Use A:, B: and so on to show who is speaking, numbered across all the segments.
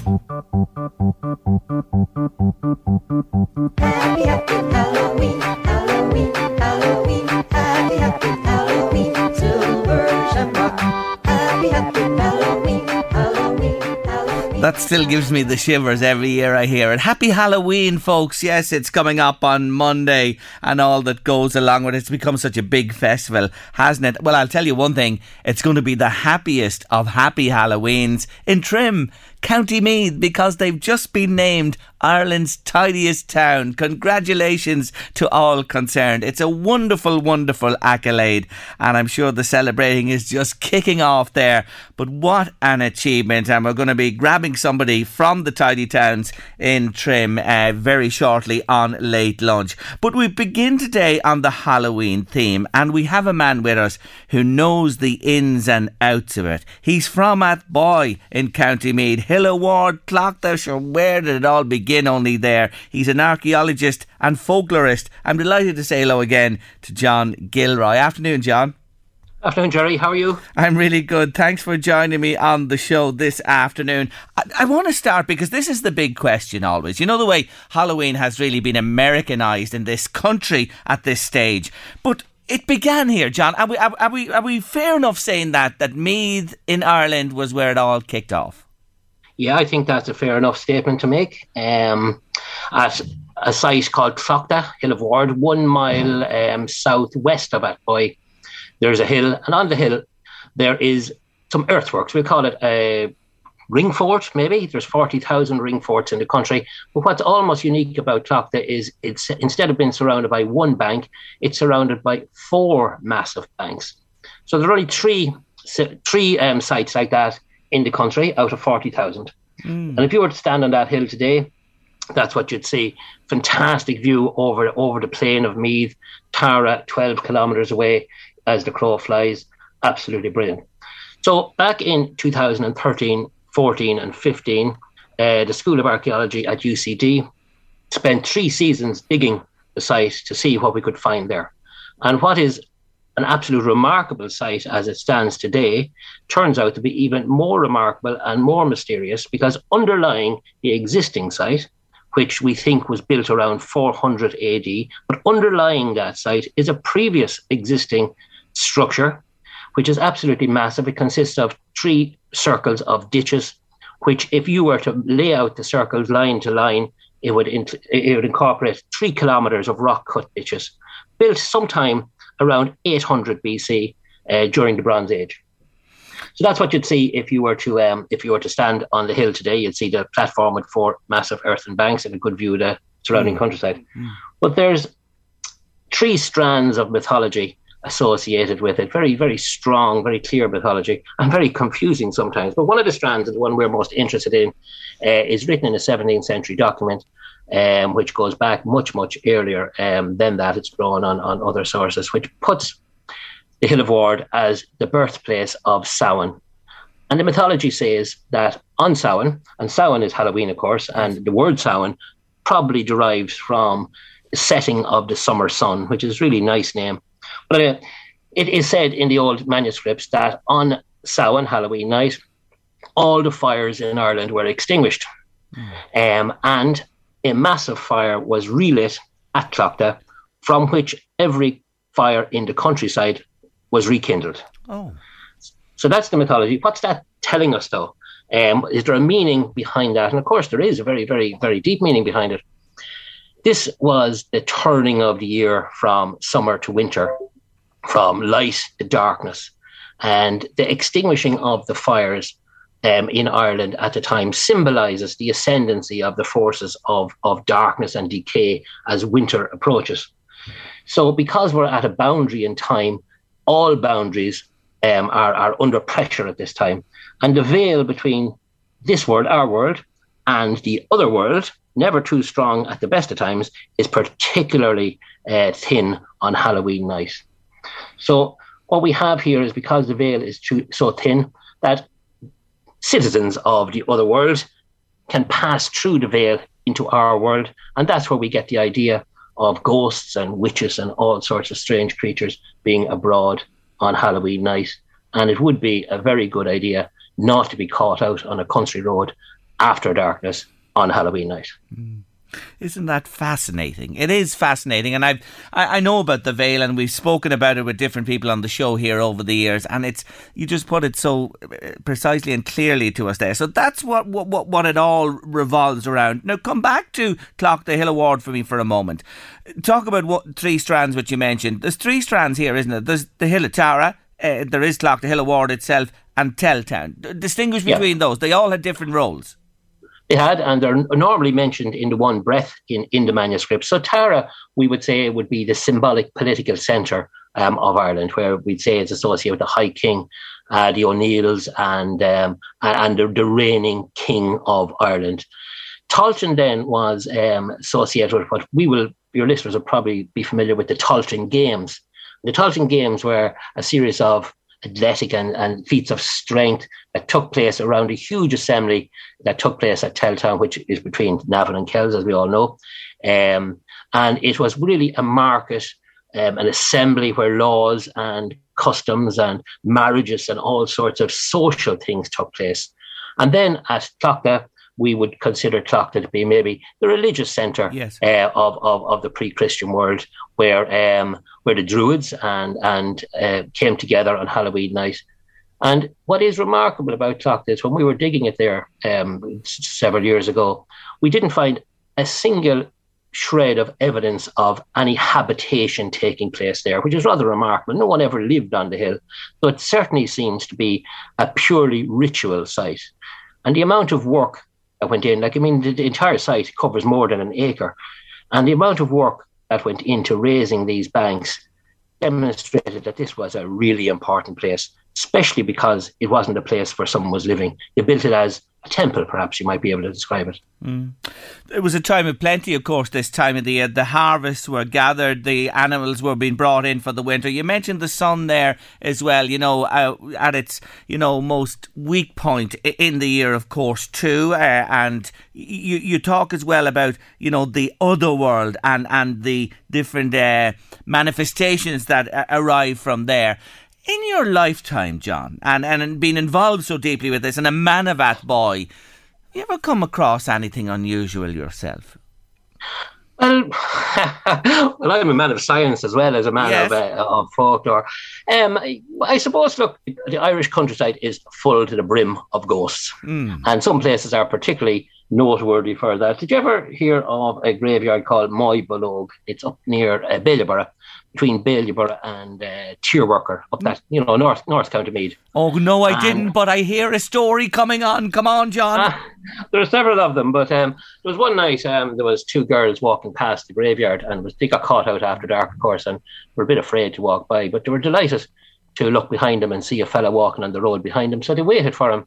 A: Happy, Halloween, Halloween, Halloween, happy, Halloween, happy Halloween, Halloween, Halloween.
B: That still gives me the shivers every year I hear it. Happy Halloween, folks. Yes, it's coming up on Monday and all that goes along with it. It's become such a big festival, hasn't it? Well, I'll tell you one thing it's going to be the happiest of happy Halloweens in Trim. County Meath because they've just been named Ireland's tidiest town. Congratulations to all concerned. It's a wonderful, wonderful accolade, and I'm sure the celebrating is just kicking off there. But what an achievement! And we're going to be grabbing somebody from the tidy towns in Trim uh, very shortly on late lunch. But we begin today on the Halloween theme, and we have a man with us who knows the ins and outs of it. He's from Athboy in County Meath. Hill Ward, Clough, sure, where did it all begin? Only there. He's an archaeologist and folklorist. I'm delighted to say hello again to John Gilroy. Afternoon, John.
C: Afternoon, Jerry. How are you?
B: I'm really good. Thanks for joining me on the show this afternoon. I, I want to start because this is the big question always. You know, the way Halloween has really been Americanized in this country at this stage. But it began here, John. Are we, are, are we, are we fair enough saying that, that Meath in Ireland was where it all kicked off?
C: Yeah, I think that's a fair enough statement to make. Um, at a site called Tlachtga, Hill of Ward, one mile um, southwest of Athboy, there's a hill, and on the hill there is some earthworks. We'll call it a ring fort, maybe. There's 40,000 ring forts in the country. But what's almost unique about Tlachtga is it's instead of being surrounded by one bank, it's surrounded by four massive banks. So there are only three three um, sites like that in the country out of 40,000. Mm. And if you were to stand on that hill today, that's what you'd see. Fantastic view over over the plain of Meath, Tara, 12 kilometres away as the crow flies. Absolutely brilliant. So back in 2013, 14, and 15, uh, the School of Archaeology at UCD spent three seasons digging the site to see what we could find there. And what is an absolute remarkable site as it stands today turns out to be even more remarkable and more mysterious because underlying the existing site, which we think was built around 400 AD, but underlying that site is a previous existing structure, which is absolutely massive. It consists of three circles of ditches, which, if you were to lay out the circles line to line, it would, it would incorporate three kilometers of rock cut ditches, built sometime around 800 BC uh, during the Bronze Age. So that's what you'd see if you were to um, if you were to stand on the hill today. You'd see the platform with four massive earthen banks and a good view of the surrounding mm. countryside. Mm. But there's three strands of mythology associated with it. Very, very strong, very clear mythology, and very confusing sometimes. But one of the strands, and the one we're most interested in, uh, is written in a 17th century document, um, which goes back much, much earlier um, than that. It's drawn on, on other sources, which puts the Hill of Ward as the birthplace of Samhain. And the mythology says that on Samhain, and Samhain is Halloween, of course, and the word Samhain probably derives from the setting of the summer sun, which is a really nice name. But uh, it is said in the old manuscripts that on Samhain, Halloween night, all the fires in Ireland were extinguished. Um, and a massive fire was relit at Tlachtga, from which every fire in the countryside was rekindled.
B: Oh.
C: So that's the mythology. What's that telling us, though? Um, is there a meaning behind that? And of course, there is a very, very, very deep meaning behind it. This was the turning of the year from summer to winter, from light to darkness. And the extinguishing of the fires um, in Ireland at the time symbolizes the ascendancy of the forces of, of darkness and decay as winter approaches. So, because we're at a boundary in time, all boundaries um, are, are under pressure at this time. And the veil between this world, our world, and the other world, never too strong at the best of times, is particularly uh, thin on Halloween night. So, what we have here is because the veil is too, so thin that citizens of the other world can pass through the veil into our world. And that's where we get the idea of ghosts and witches and all sorts of strange creatures being abroad on Halloween night. And it would be a very good idea not to be caught out on a country road after darkness on Halloween night. Mm.
B: Isn't that fascinating? It is fascinating, and I've I, I know about the veil, and we've spoken about it with different people on the show here over the years, and it's you just put it so uh, precisely and clearly to us there. So that's what what what, what it all revolves around. Now come back to Tlachtga Hill of Ward for me for a moment. Talk about what three strands which you mentioned. There's three strands here, isn't it? There's the Hill of Tara, uh, there is Tlachtga Hill of Ward itself, and Teltown. Distinguish
C: Yeah.
B: between those. They all had different roles.
C: They had, and they're normally mentioned in the one breath in, in the manuscript. So Tara, we would say, would be the symbolic political centre um, of Ireland, where we'd say it's associated with the High King, uh, the O'Neills, and um, and the, the reigning King of Ireland. Teltown then was um, associated with what we will, your listeners will probably be familiar with the Teltown Games. The Teltown Games were a series of athletic and, and feats of strength that took place around a huge assembly that took place at Teltown, which is between Navan and Kells, as we all know. Um, and it was really a market, um, an assembly where laws and customs and marriages and all sorts of social things took place. And then at Tlachtga, we would consider Tlachtga to be maybe the religious centre
B: Yes.
C: uh, of, of, of the pre-Christian world, where um, where the Druids and and uh, came together on Halloween night. And what is remarkable about Tlachtga is when we were digging it there um, several years ago, we didn't find a single shred of evidence of any habitation taking place there, which is rather remarkable. No one ever lived on the hill, so it certainly seems to be a purely ritual site. And the amount of work that went in, like I mean, the, the entire site covers more than an acre, and the amount of work that went into raising these banks demonstrated that this was a really important place, especially because it wasn't a place where someone was living. They built it as a temple, perhaps you might be able to describe it.
B: It was a time of plenty, of course, this time of the year. The harvests were gathered, the animals were being brought in for the winter. You mentioned the sun there as well, you know, uh, at its, you know, most weak point in the year, of course, too. Uh, and you, you talk as well about, you know, the other world and, and the different uh, manifestations that arrive from there. In your lifetime, John, and, and being involved so deeply with this, and a man of Athboy, you ever come across anything unusual yourself?
C: Well, well, I'm a man of science as well as a man
B: Yes.
C: of, uh, of folklore. Um, I, I suppose, look, the Irish countryside is full to the brim of ghosts, and some places are particularly noteworthy for that. Did you ever hear of a graveyard called Moybolgue? It's up near uh, between Bailieborough and uh, Tierworker, up that you know North North County Meath.
B: Oh no, I
C: Um,
B: didn't. But I hear a story coming on. Come on, John.
C: Ah, there are several of them, but um, there was one night um, there was two girls walking past the graveyard, and was, they got caught out after dark, of course, and were a bit afraid to walk by, but they were delighted to look behind them and see a fella walking on the road behind them. So they waited for him,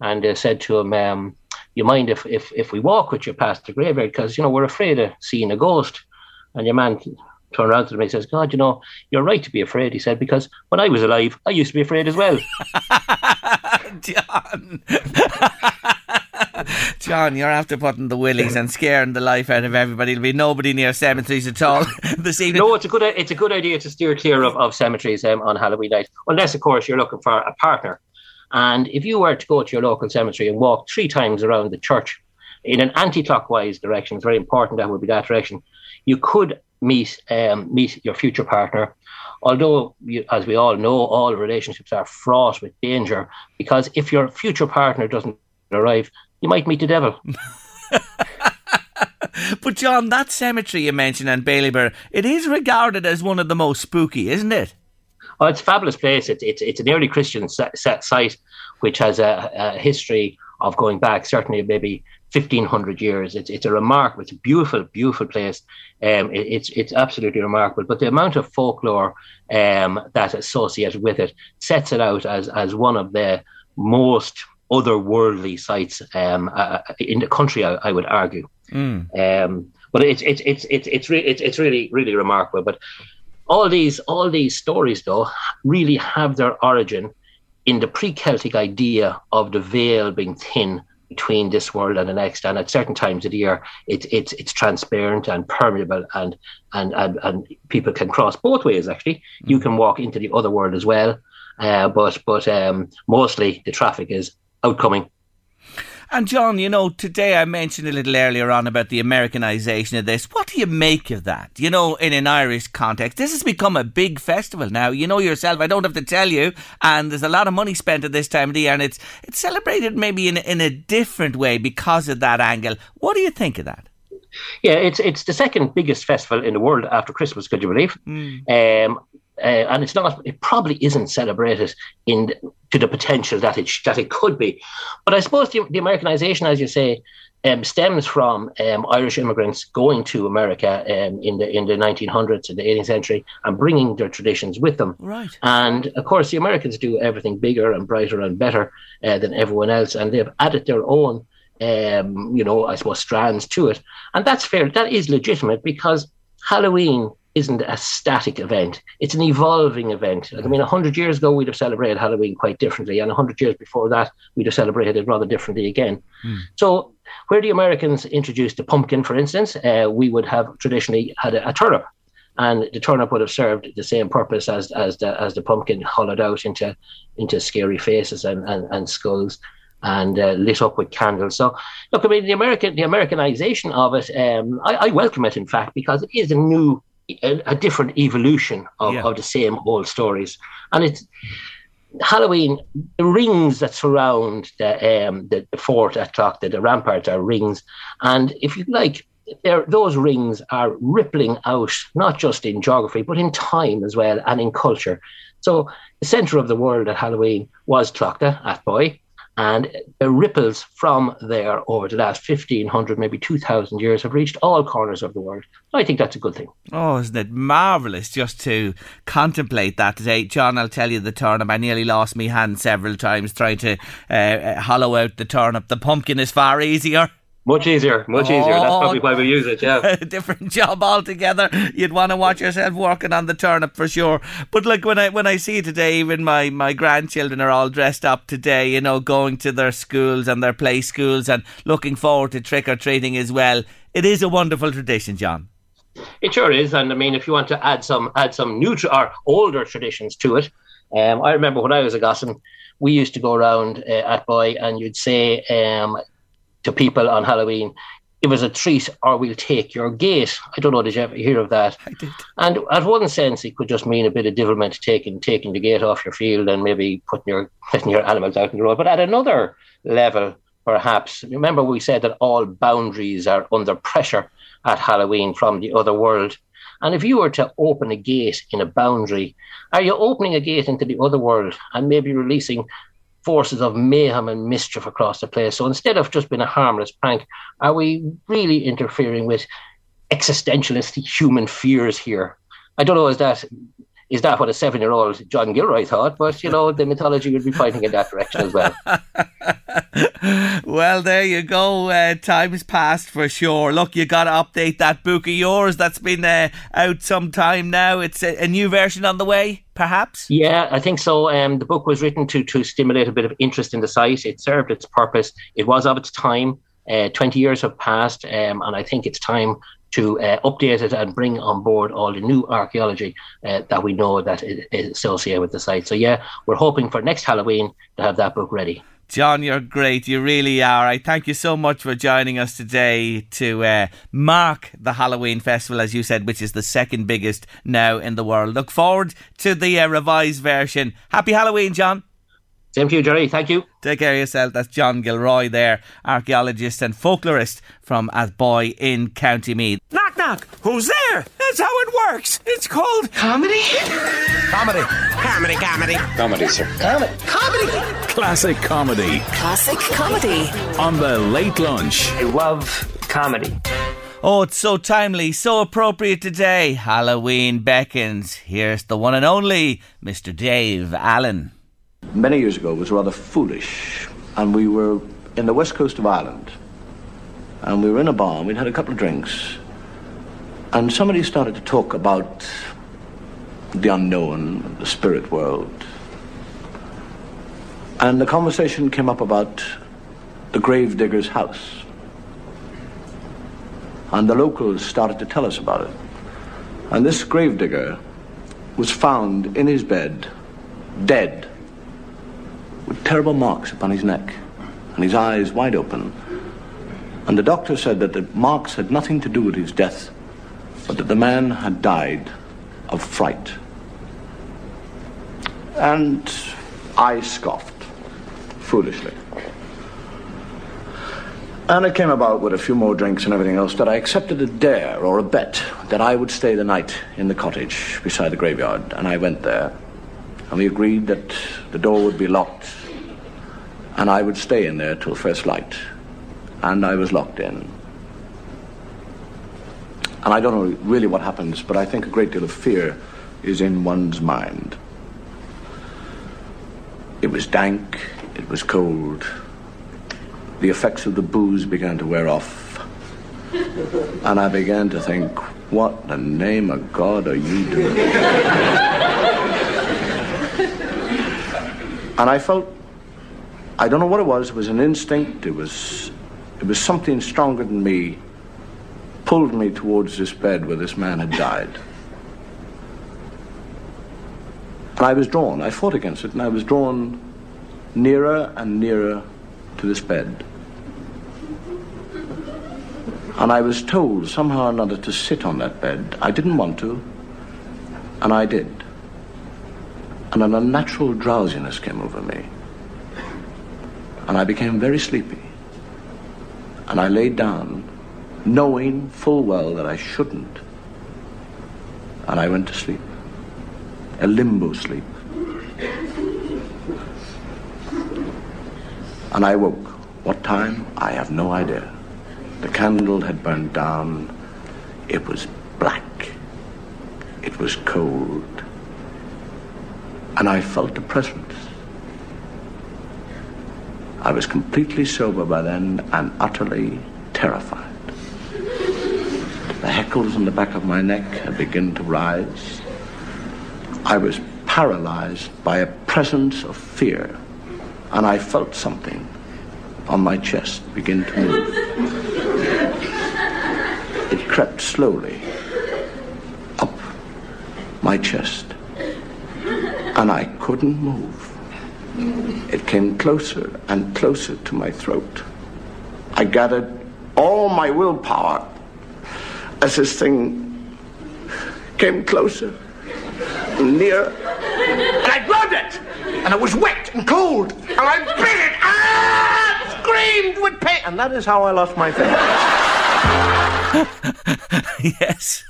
C: and they said to him, um, "You mind if, if if we walk with you past the graveyard? Because you know we're afraid of seeing a ghost." And your man turned around to them and says, "God, you know you're right to be afraid." He said, "Because when I was alive, I used to be afraid as well."
B: John. John, you're after putting the willies and scaring the life out of everybody. There'll be nobody near cemeteries at all this evening.
C: No, it's a good it's a good idea to steer clear of, of cemeteries um, on Halloween night, unless of course you're looking for a partner. And if you were to go to your local cemetery and walk three times around the church in an anti-clockwise direction, it's very important that would be that direction. You could meet um, meet your future partner. Although, you, as we all know, all relationships are fraught with danger because if your future partner doesn't arrive, you might meet the devil.
B: But John, that cemetery you mentioned in Bailieborough, it is regarded as one of the most spooky, isn't it?
C: Oh, it's a fabulous place. It's it's, it's an early Christian sa- site which has a, a history of going back certainly maybe fifteen hundred years. It's it's a remarkable, it's a beautiful, beautiful place. Um, it, it's it's absolutely remarkable. But the amount of folklore um, that's associated with it sets it out as as one of the most otherworldly sites um, uh, in the country. I, I would argue. Um, but it's it's it's it's it's, re- it's it's really really remarkable. But all these all these stories though really have their origin in the pre-Celtic idea of the veil being thin between this world and the next. And at certain times of the year, it's it's it's transparent and permeable, and and and, and people can cross both ways. Actually, you can walk into the other world as well. Uh, but but um, mostly the traffic is outcoming.
B: And John, you know, today I mentioned a little earlier on about the Americanization of this. What do you make of that? You know, in an Irish context, this has become a big festival now. You know yourself, I don't have to tell you, and there's a lot of money spent at this time of the year, and it's it's celebrated maybe in in a different way because of that angle. What do you think of that?
C: Yeah, it's it's the second biggest festival in the world after Christmas. Could you believe? Um, uh, and it's not. It probably isn't celebrated in to the potential that it sh- that it could be. But I suppose the, the Americanization, as you say, um, stems from um, Irish immigrants going to America um, in the in the 1900s in the 18th century and bringing their traditions with them.
B: Right.
C: And of course, the Americans do everything bigger and brighter and better uh, than everyone else, and they've added their own, um, you know, I suppose strands to it, and that's fair. That is legitimate because Halloween isn't a static event; it's an evolving event. I mean, hundred years ago, we'd have celebrated Halloween quite differently, and hundred years before that, we'd have celebrated it rather differently again. So, where the Americans introduced the pumpkin, for instance, uh, we would have traditionally had a, a turnip and the turnip would have served the same purpose as as the as the pumpkin hollowed out into into scary faces and and, and skulls and uh, lit up with candles. So look, I mean the American the Americanization of it, um, I, I welcome it in fact because it is a new a, a different evolution of,
B: Yeah.
C: of the same old stories, and it's. Halloween, the rings that surround the um, the, the fort at Tlachtga, the ramparts are rings, and if you like, those rings are rippling out not just in geography but in time as well and in culture. So the centre of the world at Halloween was Tlachtga at Boy, and the ripples from there over the last fifteen hundred, maybe two thousand years have reached all corners of the world. I think that's a good thing.
B: Oh, isn't it marvellous just to contemplate that today? John, I'll tell you the turnip. I nearly lost my hand several times trying to uh, uh, hollow out the turnip. The pumpkin is far easier.
C: Much easier, much easier. That's
B: Oh.
C: probably why we use it. Yeah.
B: a different job altogether. You'd want to watch yourself working on the turnip for sure. But look, when I when I see today, even my my grandchildren are all dressed up today. You know, going to their schools and their play schools and looking forward to trick or treating as well. It is a wonderful tradition, John.
C: It sure is, and I mean, if you want to add some add some new tra- or older traditions to it, um, I remember when I was a gossin, we used to go around uh, Athboy, and you'd say um, to people on Halloween, "Give us a treat, or we'll take your gate." I don't know. Did you ever hear of that?
B: I did.
C: And at one sense, it could just mean a bit of devilment, taking taking the gate off your field and maybe putting your letting your animals out in the road. But at another level, perhaps remember we said that all boundaries are under pressure at Halloween from the other world. And if you were to open a gate in a boundary, are you opening a gate into the other world and maybe releasing forces of mayhem and mischief across the place? So instead of just being a harmless prank, are we really interfering with existentialist human fears here? I don't know, is that is that what a seven year old John Gilroy thought? But you know, the mythology would be pointing in that direction as well.
B: Well, there you go. Uh, time's passed for sure. Look, you got to update that book of yours that's been uh, out some time now. It's a, a new version on the way. Perhaps?
C: Yeah, I think so. Um, the book was written to to stimulate a bit of interest in the site. It served its purpose. It was of its time. Uh, Twenty years have passed, um, and I think it's time to uh, update it and bring on board all the new archaeology uh, that we know that is associated with the site. So yeah, we're hoping for next Halloween to have that book ready.
B: John, you're great. You really are. I thank you so much for joining us today to uh, mark the Halloween festival, as you said, which is the second biggest now in the world. Look forward to the uh, revised version. Happy Halloween, John.
C: Same to you, Jerry. Thank you.
B: Take care of yourself. That's John Gilroy there, archaeologist and folklorist from Athboy in County Meath.
D: Knock, knock. Who's there? That's how it works. It's called comedy.
E: Comedy.
D: Comedy, comedy.
E: Comedy, sir. Comedy.
F: Classic comedy
G: Classic comedy.
F: on the late lunch.
D: I love comedy.
B: Oh, it's so timely, so appropriate today. Halloween beckons. Here's the one and only Mr. Dave Allen.
H: many years ago it was rather foolish. And we were in the west coast of Ireland. And we were in a bar and we'd had a couple of drinks. And somebody started to talk about the unknown, the spirit world. And the conversation came up about the grave digger's house. And the locals started to tell us about it. And this grave digger was found in his bed, dead with terrible marks upon his neck and his eyes wide open. And the doctor said that the marks had nothing to do with his death, but that the man had died of fright. And I scoffed, foolishly. And it came about with a few more drinks and everything else that I accepted a dare or a bet that I would stay the night in the cottage beside the graveyard. And I went there. And we agreed that the door would be locked and I would stay in there till first light. And I was locked in. And I don't know really what happens, but I think a great deal of fear is in one's mind. It was dank, it was cold. The effects of the booze began to wear off. And I began to think, what the name of God are you doing? and I felt I don't know what it was. It was an instinct. It was, it was something stronger than me. Pulled me towards this bed where this man had died. I was drawn. I fought against it, and I was drawn nearer and nearer to this bed. And I was told somehow or another to sit on that bed. I didn't want to, and I did. And an unnatural drowsiness came over me and I became very sleepy. And I laid down, knowing full well that I shouldn't. And I went to sleep, a limbo sleep. And I woke. What time? I have no idea. The candle had burned down. It was black. It was cold. And I felt a presence. I was completely sober by then and utterly terrified. The hackles on the back of my neck had begun to rise. I was paralyzed by a presence of fear, and I felt something on my chest begin to move. It crept slowly up my chest, and I couldn't move. It came closer and closer to my throat. I gathered all my willpower as this thing came closer and nearer. And I grabbed it! And it was wet and cold. And I bit it! Ah! Screamed with pain! And that is how I lost my faith.
B: yes.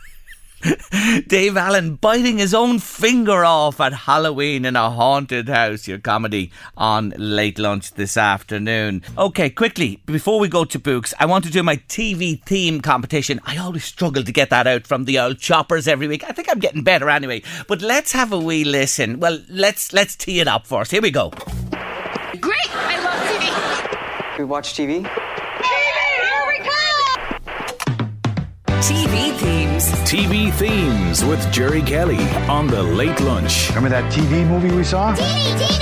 B: Dave Allen biting his own finger off at Halloween in a haunted house. Your comedy on late lunch this afternoon. Okay, quickly, before we go to books, I want to do my TV theme competition. I always struggle to get that out from the old choppers every week. I think I'm getting better anyway. But let's have a wee listen. Well, let's let's tee it up first. Here we go.
G: Great! I love TV.
I: We watch TV?
J: Themes.
F: TV themes with Jerry Kelly on the Late Lunch.
E: Remember that TV movie we saw?
B: Oh,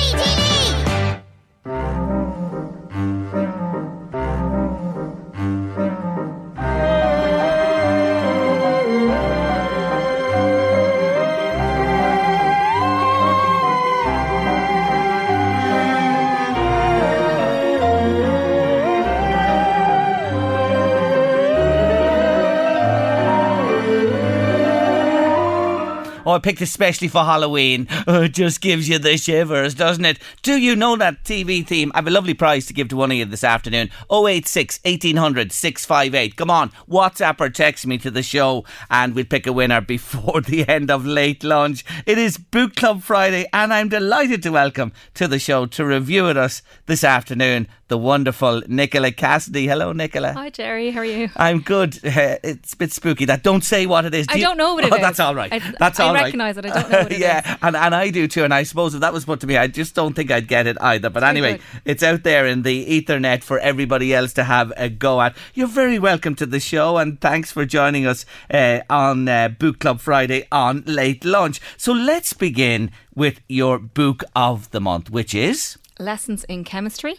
B: I picked especially for Halloween. Oh, it just gives you the shivers, doesn't it? Do you know that TV theme? I have a lovely prize to give to one of you this afternoon. 086 1800 658. Come on, WhatsApp or text me to the show and we'll pick a winner before the end of late lunch. It is Book Club Friday and I'm delighted to welcome to the show to review with us this afternoon the wonderful Nicola Cassidy. Hello, Nicola.
I: Hi, Jerry. How are you?
B: I'm good. Uh, it's a bit spooky. That don't say what it is.
I: I
B: Do you-
I: don't know what it
B: oh,
I: is.
B: That's all right.
I: I-
B: that's
I: I
B: all right.
I: Recognise it. I don't know what it
B: yeah, and and I do too. And I suppose if that was put to me, I just don't think I'd get it either. But anyway,
I: good.
B: it's out there in the Ethernet for everybody else to have a go at. You're very welcome to the show, and thanks for joining us uh, on uh, Book Club Friday on Late Lunch. So let's begin with your book of the month, which is.
I: Lessons in Chemistry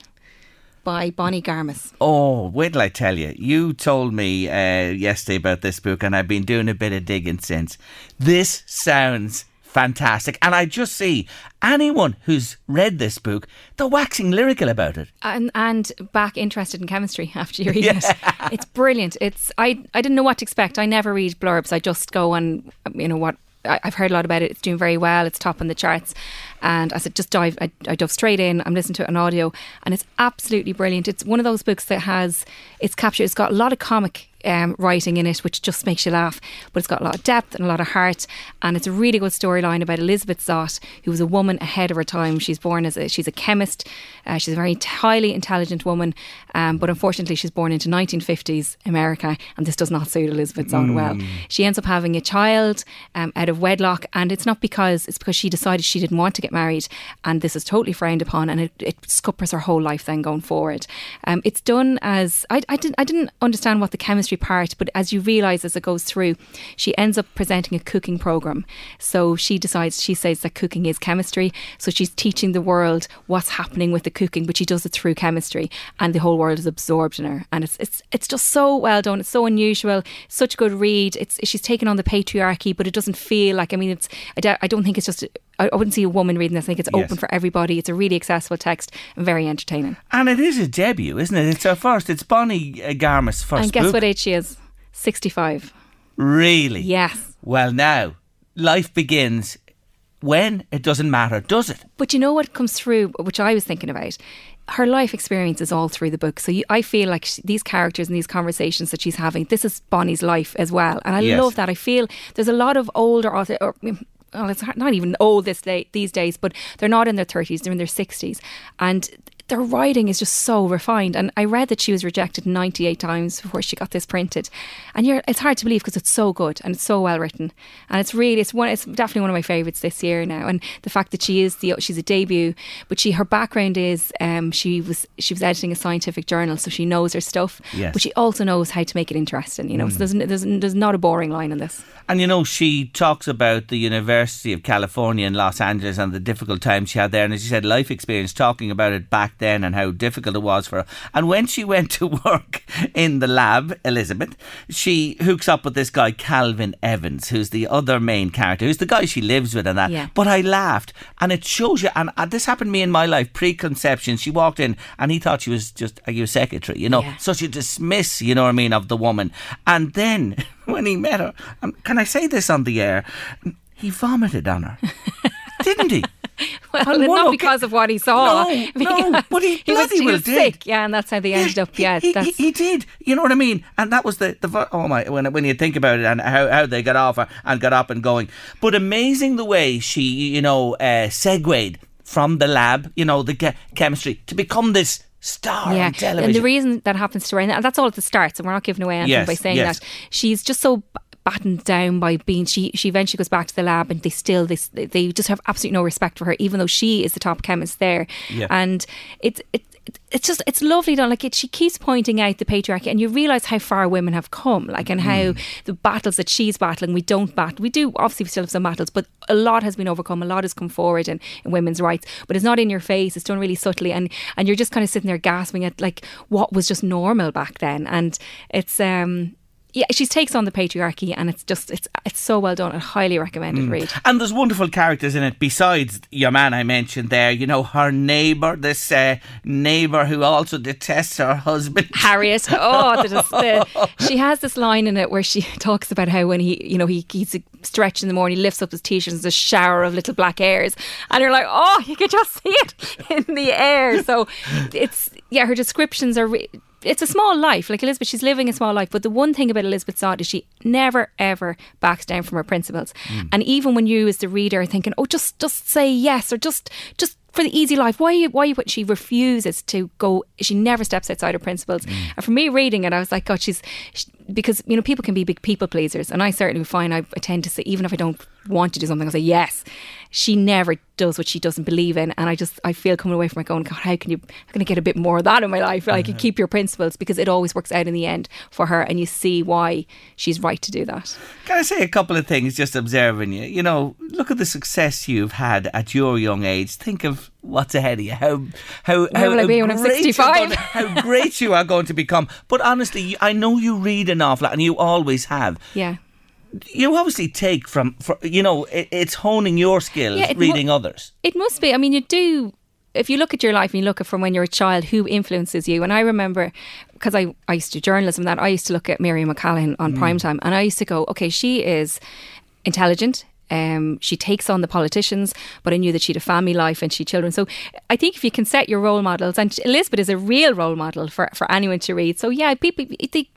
I: by Bonnie Garmus.
B: Oh, wait till I tell you. You told me uh, yesterday about this book, and I've been doing a bit of digging since. This sounds fantastic, and I just see anyone who's read this book, they're waxing lyrical about it.
I: And, and back interested in chemistry after you read it. It's brilliant. It's I, I didn't know what to expect. I never read blurbs. I just go on, you know, what I- I've heard a lot about it. It's doing very well. It's top on the charts. And I said, just dive, I, I dove straight in. I'm listening to it on audio and it's absolutely brilliant. It's one of those books that has, it's captured, it's got a lot of comic um, writing in it, which just makes you laugh. But it's got a lot of depth and a lot of heart, and it's a really good storyline about Elizabeth Zott, who was a woman ahead of her time. She's born as a she's a chemist. Uh, she's a very highly intelligent woman, um, but unfortunately, she's born into 1950s America, and this does not suit Elizabeth Zott well. She ends up having a child um, out of wedlock, and it's not because it's because she decided she didn't want to get married, and this is totally frowned upon, and it, it scuppers her whole life then going forward. Um, it's done as I, I didn't I didn't understand what the chemistry part, but as you realise as it goes through, she ends up presenting a cooking program. So she decides she says that cooking is chemistry. So she's teaching the world what's happening with the cooking, but she does it through chemistry, and the whole world is absorbed in her. And it's it's it's just so well done. It's so unusual. Such a good read. It's she's taken on the patriarchy, but it doesn't feel like. I mean, it's I don't, I don't think it's just. I I wouldn't see a woman reading this. I think it's
B: Yes.
I: open for everybody. It's a really accessible text and very entertaining.
B: And it is a debut, isn't it? It's her first. It's Bonnie uh, Garmus' first
I: and guess
B: book.
I: what age she is? 65.
B: Really?
I: Yes.
B: Well, now life begins when it doesn't matter, does it?
I: But you know what comes through, which I was thinking about? Her life experience is all through the book. So you, I feel like she, these characters and these conversations that she's having, this is Bonnie's life as well. And I
B: Yes.
I: love that. I feel there's a lot of older authors, or, well, it's not even old this day, these days, but they're not in their 30s, they're in their 60s. And their writing is just so refined. And I read that she was rejected 98 times before she got this printed. And you're, it's hard to believe because it's so good and it's so well written. And it's really, it's one, it's definitely one of my favourites this year now. And the fact that she is the, she's a debut, but she, her background is, um, she was, she was editing a scientific journal, so she knows her stuff.
B: Yes.
I: But she also knows how to make it interesting, you know. So there's, there's, there's not a boring line in this.
B: And you know, she talks about the University of California in Los Angeles and the difficult time she had there. And as she said, life experience, talking about it back then and how difficult it was for her. And when she went to work in the lab, Elizabeth, she hooks up with this guy, Calvin Evans, who's the other main character, who's the guy she lives with and that.
I: Yeah.
B: But I laughed. And it shows you, and this happened to me in my life, preconception. She walked in and he thought she was just a your secretary, you know,
I: Yeah.
B: such a dismiss, you know what I mean, of the woman. And then when he met her, um, can I say this on the air? He vomited on her, didn't he?
I: Well, not because of what he saw.
B: No, no, but he
I: was,
B: bloody
I: he was
B: did.
I: sick. Yeah, and that's how they ended up. Yeah,
B: he, he, he did. You know what I mean? And that was the, the oh my when when you think about it and how, how they got off and got up and going. But amazing the way she you know uh, segued from the lab, you know the che- chemistry to become this star
I: yeah.
B: television.
I: And the reason that happens to her, and that's all at the start, so we're not giving away anything
B: Yes,
I: by saying
B: yes.
I: that she's just so. Battened down by being she she eventually goes back to the lab and they still they they just have absolutely no respect for her even though she is the top chemist there
B: Yeah.
I: and it's it, it's just it's lovely done like it she keeps pointing out the patriarchy and you realize how far women have come like and how the battles that she's battling we don't battle we do obviously we still have some battles but a lot has been overcome a lot has come forward in, in women's rights but it's not in your face it's done really subtly and and you're just kind of sitting there gasping at like what was just normal back then and it's um yeah, she takes on the patriarchy, and it's just it's it's so well done. I highly recommend it. Read.
B: And there's wonderful characters in it besides your man I mentioned there. You know, her neighbour, this uh, neighbour who also detests her husband.
I: Harriet. Oh, the, the, she has this line in it where she talks about how when he, you know, he he's stretched in the morning, he lifts up his t-shirt, and there's a shower of little black hairs, and you're like, oh, you could just see it in the air. So it's yeah, her descriptions are. Re- it's a small life. Like Elizabeth, she's living a small life. But the one thing about Elizabeth Zott is she never ever backs down from her principles. Mm. And even when you, as the reader, are thinking, "Oh, just just say yes," or just just for the easy life, why you why you she refuses to go. She never steps outside her principles. Mm. And for me, reading it, I was like, God, she's she, because you know people can be big people pleasers, and I certainly find I, I tend to say even if I don't want to do something, I say yes. She never does what she doesn't believe in, and I just I feel coming away from it going, God, how can you how can I get a bit more of that in my life? Like you keep your principles because it always works out in the end for her, and you see why she's right to do that.
B: Can I say a couple of things just observing you? You know, look at the success you've had at your young age. Think of what's ahead of you. How how
I: Where will I be when I'm
B: great
I: 65?
B: gonna- how great you are going to become. But honestly, I know you read an awful lot, and you always have.
I: Yeah.
B: You obviously take from, fr you know, it, it's honing your skills,
I: Yeah, it mu-
B: reading others.
I: It must be. I mean, you do. If you look at your life and you look at from when you're a child, who influences you? And I remember because I, I used to do journalism that I used to look at Miriam O'Callaghan on hmm. primetime and I used to go, okay, she is intelligent. Um, she takes on the politicians, but I knew that she had a family life and she had children. So I think if you can set your role models, and Elizabeth is a real role model for, for anyone to read. So yeah, people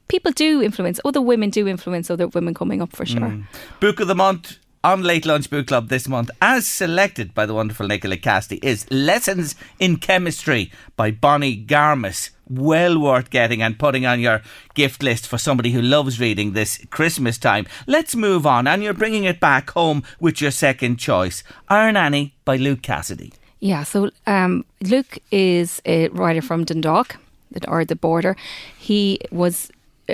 I: people do influence. Other women do influence other women coming up for sure.
B: Book of the month on Late Lunch Book Club this month, as selected by the wonderful Nicola Cassidy, is Lessons in Chemistry by Bonnie Garmus. Well worth getting and putting on your gift list for somebody who loves reading this Christmas time. Let's move on, and you're bringing it back home with your second choice Iron Annie by Luke Cassidy.
I: Yeah, so um, Luke is a writer from Dundalk, or the border. He was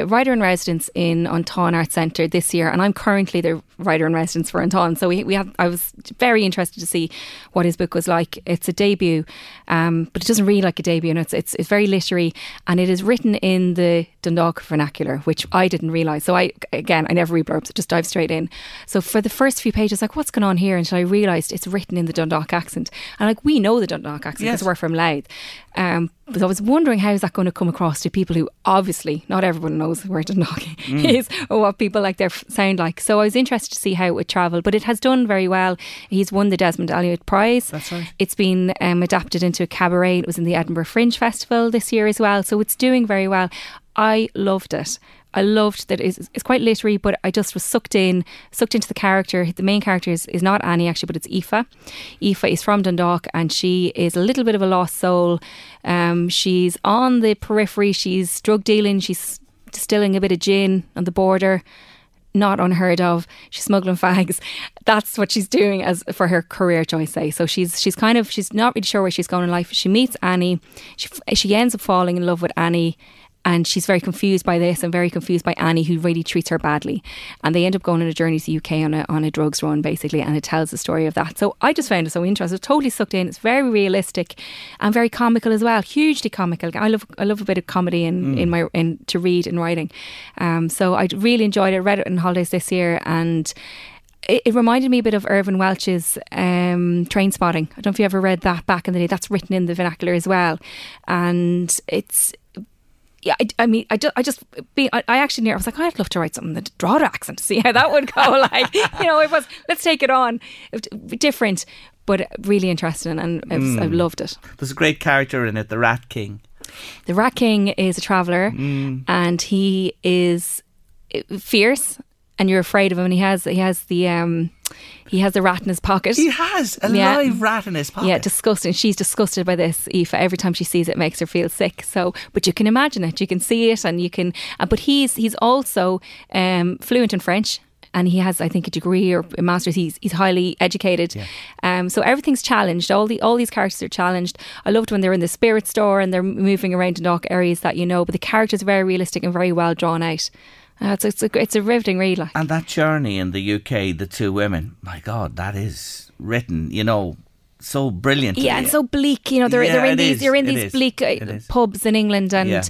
I: writer in residence in An Táin Arts Centre this year, and I'm currently the writer in residence for An Táin. So we, we have, I was very interested to see what his book was like. It's a debut, um, but it doesn't read like a debut, and it's, it's it's very literary, and it is written in the Dundalk vernacular, which I didn't realise. So I again, I never read blurbs; I just dive straight in. So for the first few pages, like what's going on here, until I realised it's written in the Dundalk accent, and like we know the Dundalk accent because
B: Yes.
I: we're from Louth. Um, but I was wondering how is that going to come across to people who obviously not everyone knows where Dundalk is or what people like their sound like. So I was interested to see how it would travel, but it has done very well. He's won the Desmond Elliott Prize.
B: That's right.
I: It's been um, adapted into a cabaret. It was in the Edinburgh Fringe Festival this year as well. So it's doing very well. I loved it. I loved that it's, it's quite literary, but I just was sucked in, sucked into the character. The main character is, is not Annie actually, but it's Aoife. Aoife is from Dundalk and she is a little bit of a lost soul. Um, she's on the periphery. She's drug dealing. She's distilling a bit of gin on the border not unheard of. She's smuggling fags. That's what she's doing as for her career choice. Say so. She's she's kind of she's not really sure where she's going in life. She meets Annie. She she ends up falling in love with Annie. And she's very confused by this and very confused by Annie, who really treats her badly. And they end up going on a journey to the UK on a, on a drugs run, basically, and it tells the story of that. So I just found it so interesting. Totally sucked in. It's very realistic and very comical as well, hugely comical. I love I love a bit of comedy in, in my in to read and writing. Um, so I really enjoyed it. Read it in holidays this year and it, it reminded me a bit of Irvine Welsh's um, Trainspotting. I don't know if you ever read that back in the day. That's written in the vernacular as well, and it's. Yeah, I, I mean, I just, I just, be, I, I actually, near, I was like, oh, I'd love to write something in the Drogheda accent to see how that would go. like, you know, it was, let's take it on, It different, but really interesting, and was, I mm. loved it.
B: There's a great character in it, the Rat King.
I: The Rat King is a traveller mm. and he is uh, fierce and you're afraid of him and he has he has the um he has a rat in his pocket.
B: He has a
I: Yeah.
B: live rat in his pocket.
I: Yeah, disgusting. She's disgusted by this. Aoife, every time she sees it, makes her feel sick. So, but you can imagine it. You can see it, and you can. Uh, but he's he's also um, fluent in French. And he has, I think, a degree or a master's. He's he's highly educated, um, so everything's challenged. All the all these characters are challenged. I loved when they're in the spirit store and they're moving around in dark areas that you know, but the characters are very realistic and very well drawn out. Uh, it's it's a, it's a riveting read. Like.
B: And that journey in the UK, the two women, my God, that is written, you know, so brilliant.
I: Yeah, and so bleak. You know, they're
B: Yeah,
I: they're in these
B: is,
I: they're in
B: it
I: these
B: is,
I: bleak uh, pubs in England, and
B: Yeah.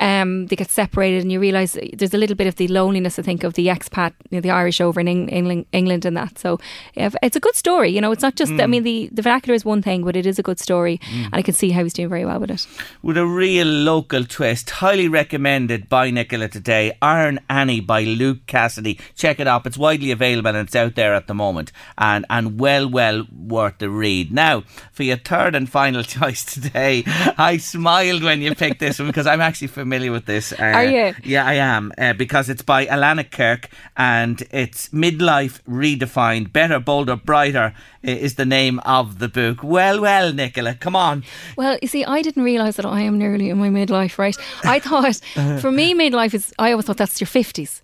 I: um, they get separated, and you realise there's a little bit of the loneliness. I think of the expat, you know, the Irish over in England, England, and that. So yeah, it's a good story. You know, it's not just. I
B: Mm.
I: mean, the the vernacular is one thing, but it is a good story, and I can see how he's doing very well with it.
B: With a real local twist. Highly recommended by Nicola today. Iron Annie by Luke Cassidy. Check it up. It's widely available and it's out there at the moment. And and well, well worth the read. Now, for your third and final choice today, I smiled when you picked this one because I'm actually familiar with this. Uh,
I: Are you?
B: Yeah, I am. Uh, because it's by Alana Kirk and it's Midlife Redefined. Better, Bolder, Brighter is the name of the book. Well, well, Nicola, come on.
I: Well, you see, I didn't realise that I am nearly in my midlife, right? I thought, for me, midlife is, I always thought that's your 50s.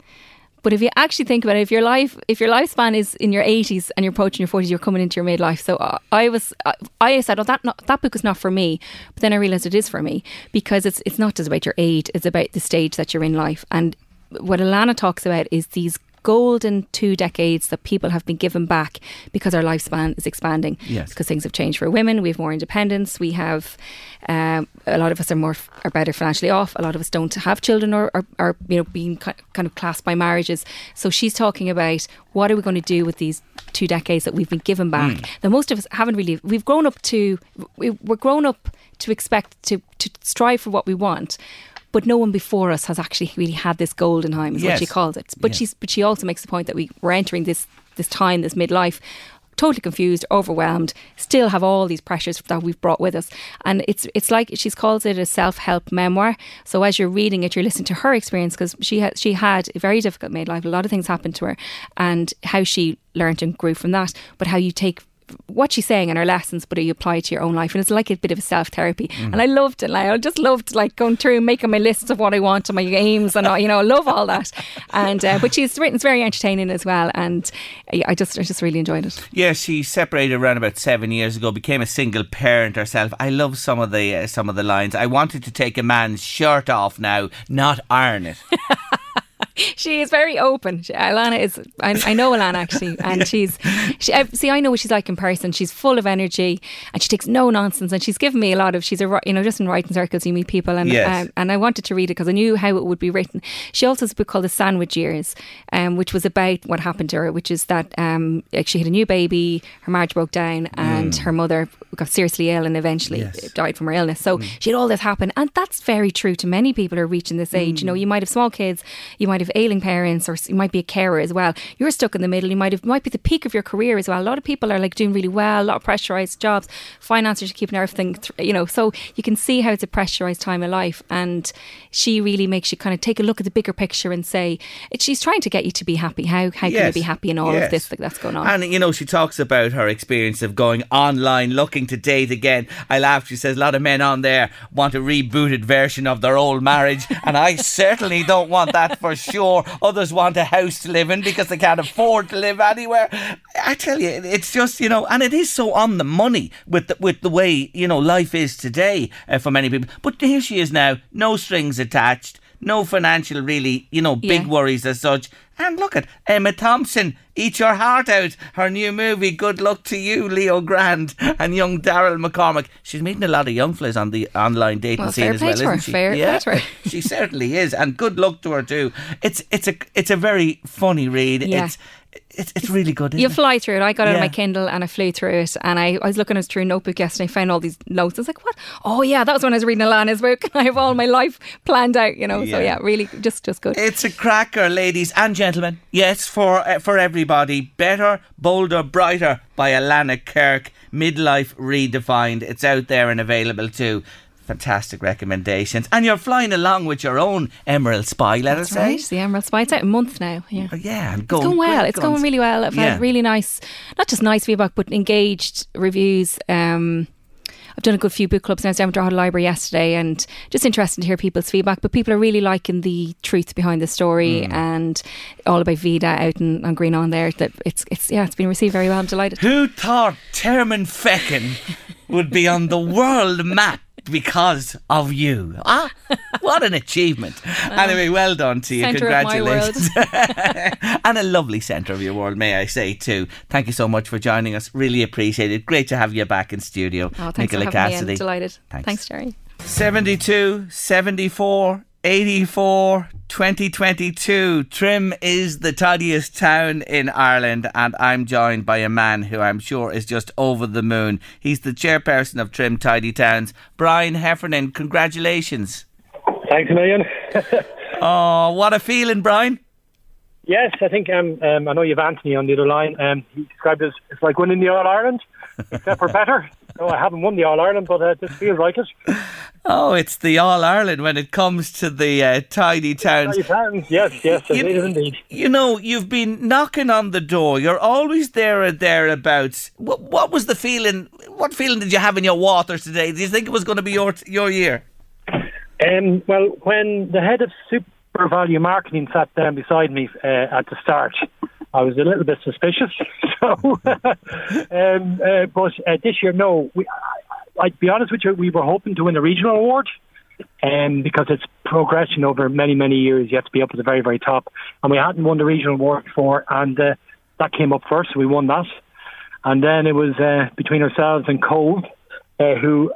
I: But if you actually think about it, if your life, if your lifespan is in your 80s and you're approaching your 40s, you're coming into your midlife. So I was, I said, oh, that not, that book is not for me. But then I realised it is for me because it's it's not just about your age; it's about the stage that you're in life. And what Alana talks about is these golden two decades that people have been given back because our lifespan is expanding.
B: Yes.
I: Because things have changed for women. We have more independence. We have um, a lot of us are more are better financially off. A lot of us don't have children or are, are you know being kind of classed by marriages. So she's talking about what are we going to do with these two decades that we've been given back. That most of us haven't really. We've grown up to we, we're grown up to expect to to strive for what we want. But no one before us has actually really had this golden time, is what she calls it. But
B: Yes.
I: she's but she also makes the point that we we're entering this this time, this midlife, totally confused, overwhelmed, still have all these pressures that we've brought with us. And it's it's like she calls it a self help memoir. So as you're reading it, you're listening to her experience because she had she had a very difficult midlife. A lot of things happened to her, and how she learned and grew from that. But how you take what she's saying in her lessons, but you apply it to your own life, and it's like a bit of a self therapy. And I loved it. Like I just loved like going through and making my lists of what I want and my aims, and all, you know, I love all that. And uh, but she's written it's very entertaining as well, and I I just I just really enjoyed it.
B: Yeah, she separated around about seven years ago. Became a single parent herself. I love some of the uh, some of the lines. I wanted to take a man's shirt off now, not iron it.
I: she is very open. She, Alana is. I, I know Alana actually, and she's. She, I, see, I know what she's like in person. She's full of energy, and she takes no nonsense. And she's given me a lot of. She's a you know just in writing circles you meet people, and
B: Yes.
I: um, and I wanted to read it because I knew how it would be written. She also has a book called The Sandwich Years, um, which was about what happened to her, which is that um, like she had a new baby, her marriage broke down, and her mother got seriously ill, and eventually
B: Yes.
I: died from her illness. So she had all this happen, and that's very true to many people who are reaching this age. You know, you might have small kids, you might have ailing parents, or you might be a carer as well. You're stuck in the middle. You might have might be the peak of your career as well. A lot of people are like doing really well, a lot of pressurized jobs, finances are keeping everything, th- you know. So you can see how it's a pressurized time of life, and she really makes you kind of take a look at the bigger picture and say, she's trying to get you to be happy. How how can you be happy in all
B: Yes.
I: of this that- that's going on?
B: And you know, she talks about her experience of going online, looking to date again. I laughed. She says a lot of men on there want a rebooted version of their old marriage, and I certainly don't want that for sure. Sure others want a house to live in because they can't afford to live anywhere. I tell you, it's just you know, and it is so on the money with the, with the way you know life is today uh, for many people. But here she is now, no strings attached. No financial, really, you know, big
I: Yeah.
B: worries as such. And look at Emma Thompson, Eat Your Heart Out, her new movie. Good luck to you, Leo Grande, and young Daryl McCormack. She's meeting a lot of young fellas on the online dating
I: Well,
B: scene as well,
I: to her,
B: isn't she?
I: fair
B: yeah,
I: her.
B: she certainly is, and good luck to her too. It's it's a it's a very funny read.
I: Yeah.
B: It's it's it's really good.
I: You
B: it?
I: fly through it. I got it on
B: Yeah.
I: my Kindle and I flew through it. And I, I was looking at through a notebook yesterday. And I found all these notes. I was like, what? Oh, yeah, that was when I was reading Alana's book. I have all my life planned out, you know. So,
B: Yeah.
I: yeah, really, just just good.
B: It's a cracker, ladies and gentlemen. Yes, for uh, for everybody. Better, bolder, brighter by Alana Kirk. Midlife redefined. It's out there and available too. Fantastic recommendations. And you're flying along with your own Emerald Spy, let us
I: That's
B: say.
I: right. The Emerald Spy. It's out a month now. Yeah.
B: Oh, yeah, and
I: It's going well. It's going really well. I've
B: Yeah.
I: had really nice, not just nice feedback, but engaged reviews. Um, I've done a good few book clubs now. I was down at Drogheda Library yesterday, and just interested to hear people's feedback. But people are really liking the truth behind the story
B: Mm.
I: and all about Vida out in, on Green On there. That it's it's yeah, it's been received very well. I'm delighted.
B: Who thought Termonfeckin would be on the world map because of you? Ah, what an achievement. anyway, well done to you.
I: Centre of my
B: Congratulations. and a lovely centre of your world, may I say, too. Thank you so much for joining us. Really appreciate it. Great to have you back in studio.
I: Oh, thanks
B: Nicola
I: for having
B: Cassidy.
I: me. in. Delighted.
B: Thanks.
I: Thanks, Jerry.
B: 72, 74, 84, 2022. Trim is the tidiest town in Ireland, and I'm joined by a man who I'm sure is just over the moon. He's the chairperson of Trim Tidy Towns, Brian Heffernan. Congratulations.
K: Thanks a million.
B: Oh, what a feeling, Brian.
K: yes, I think um, um, I know you've Anthony on the other line. Um, he described it as it's like winning the All Ireland, except for better. No, I haven't won the All Ireland, but uh, this feels like it.
B: Oh, it's the All Ireland when it comes to the uh, tidy towns.
K: Tidy towns, yes, yes, it is indeed.
B: You know, you've been knocking on the door. You're always there and thereabouts. What, what was the feeling? What feeling did you have in your waters today? Did you think it was going to be your your year?
K: Um, well, when the head of SuperValu Marketing sat down beside me uh, at the start, I was a little bit suspicious. So, um, uh, but uh, this year, no. We, I, I'd be honest with you, we were hoping to win a regional award. Um, because it's progression over many, many years. You have to be up at the very, very top. And we hadn't won the regional award before, and uh, that came up first. So we won that. And then it was uh, between ourselves and Cove, uh, who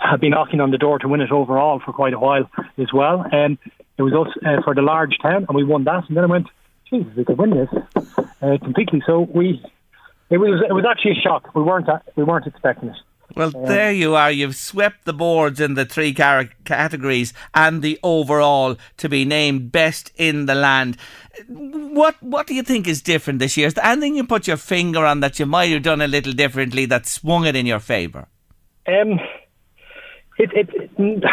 K: had been knocking on the door to win it overall for quite a while as well. And it was us uh, for the large town, and we won that. And then I went, Jesus, we could win this uh, completely. So we, it was it was actually a shock. We weren't we weren't expecting it.
B: Well, there you are. You've swept the boards in the three categories and the overall to be named best in the land. What What do you think is different this year? Is there anything you put your finger on that you might have done a little differently that swung it in your favour?
K: Um, it, it, it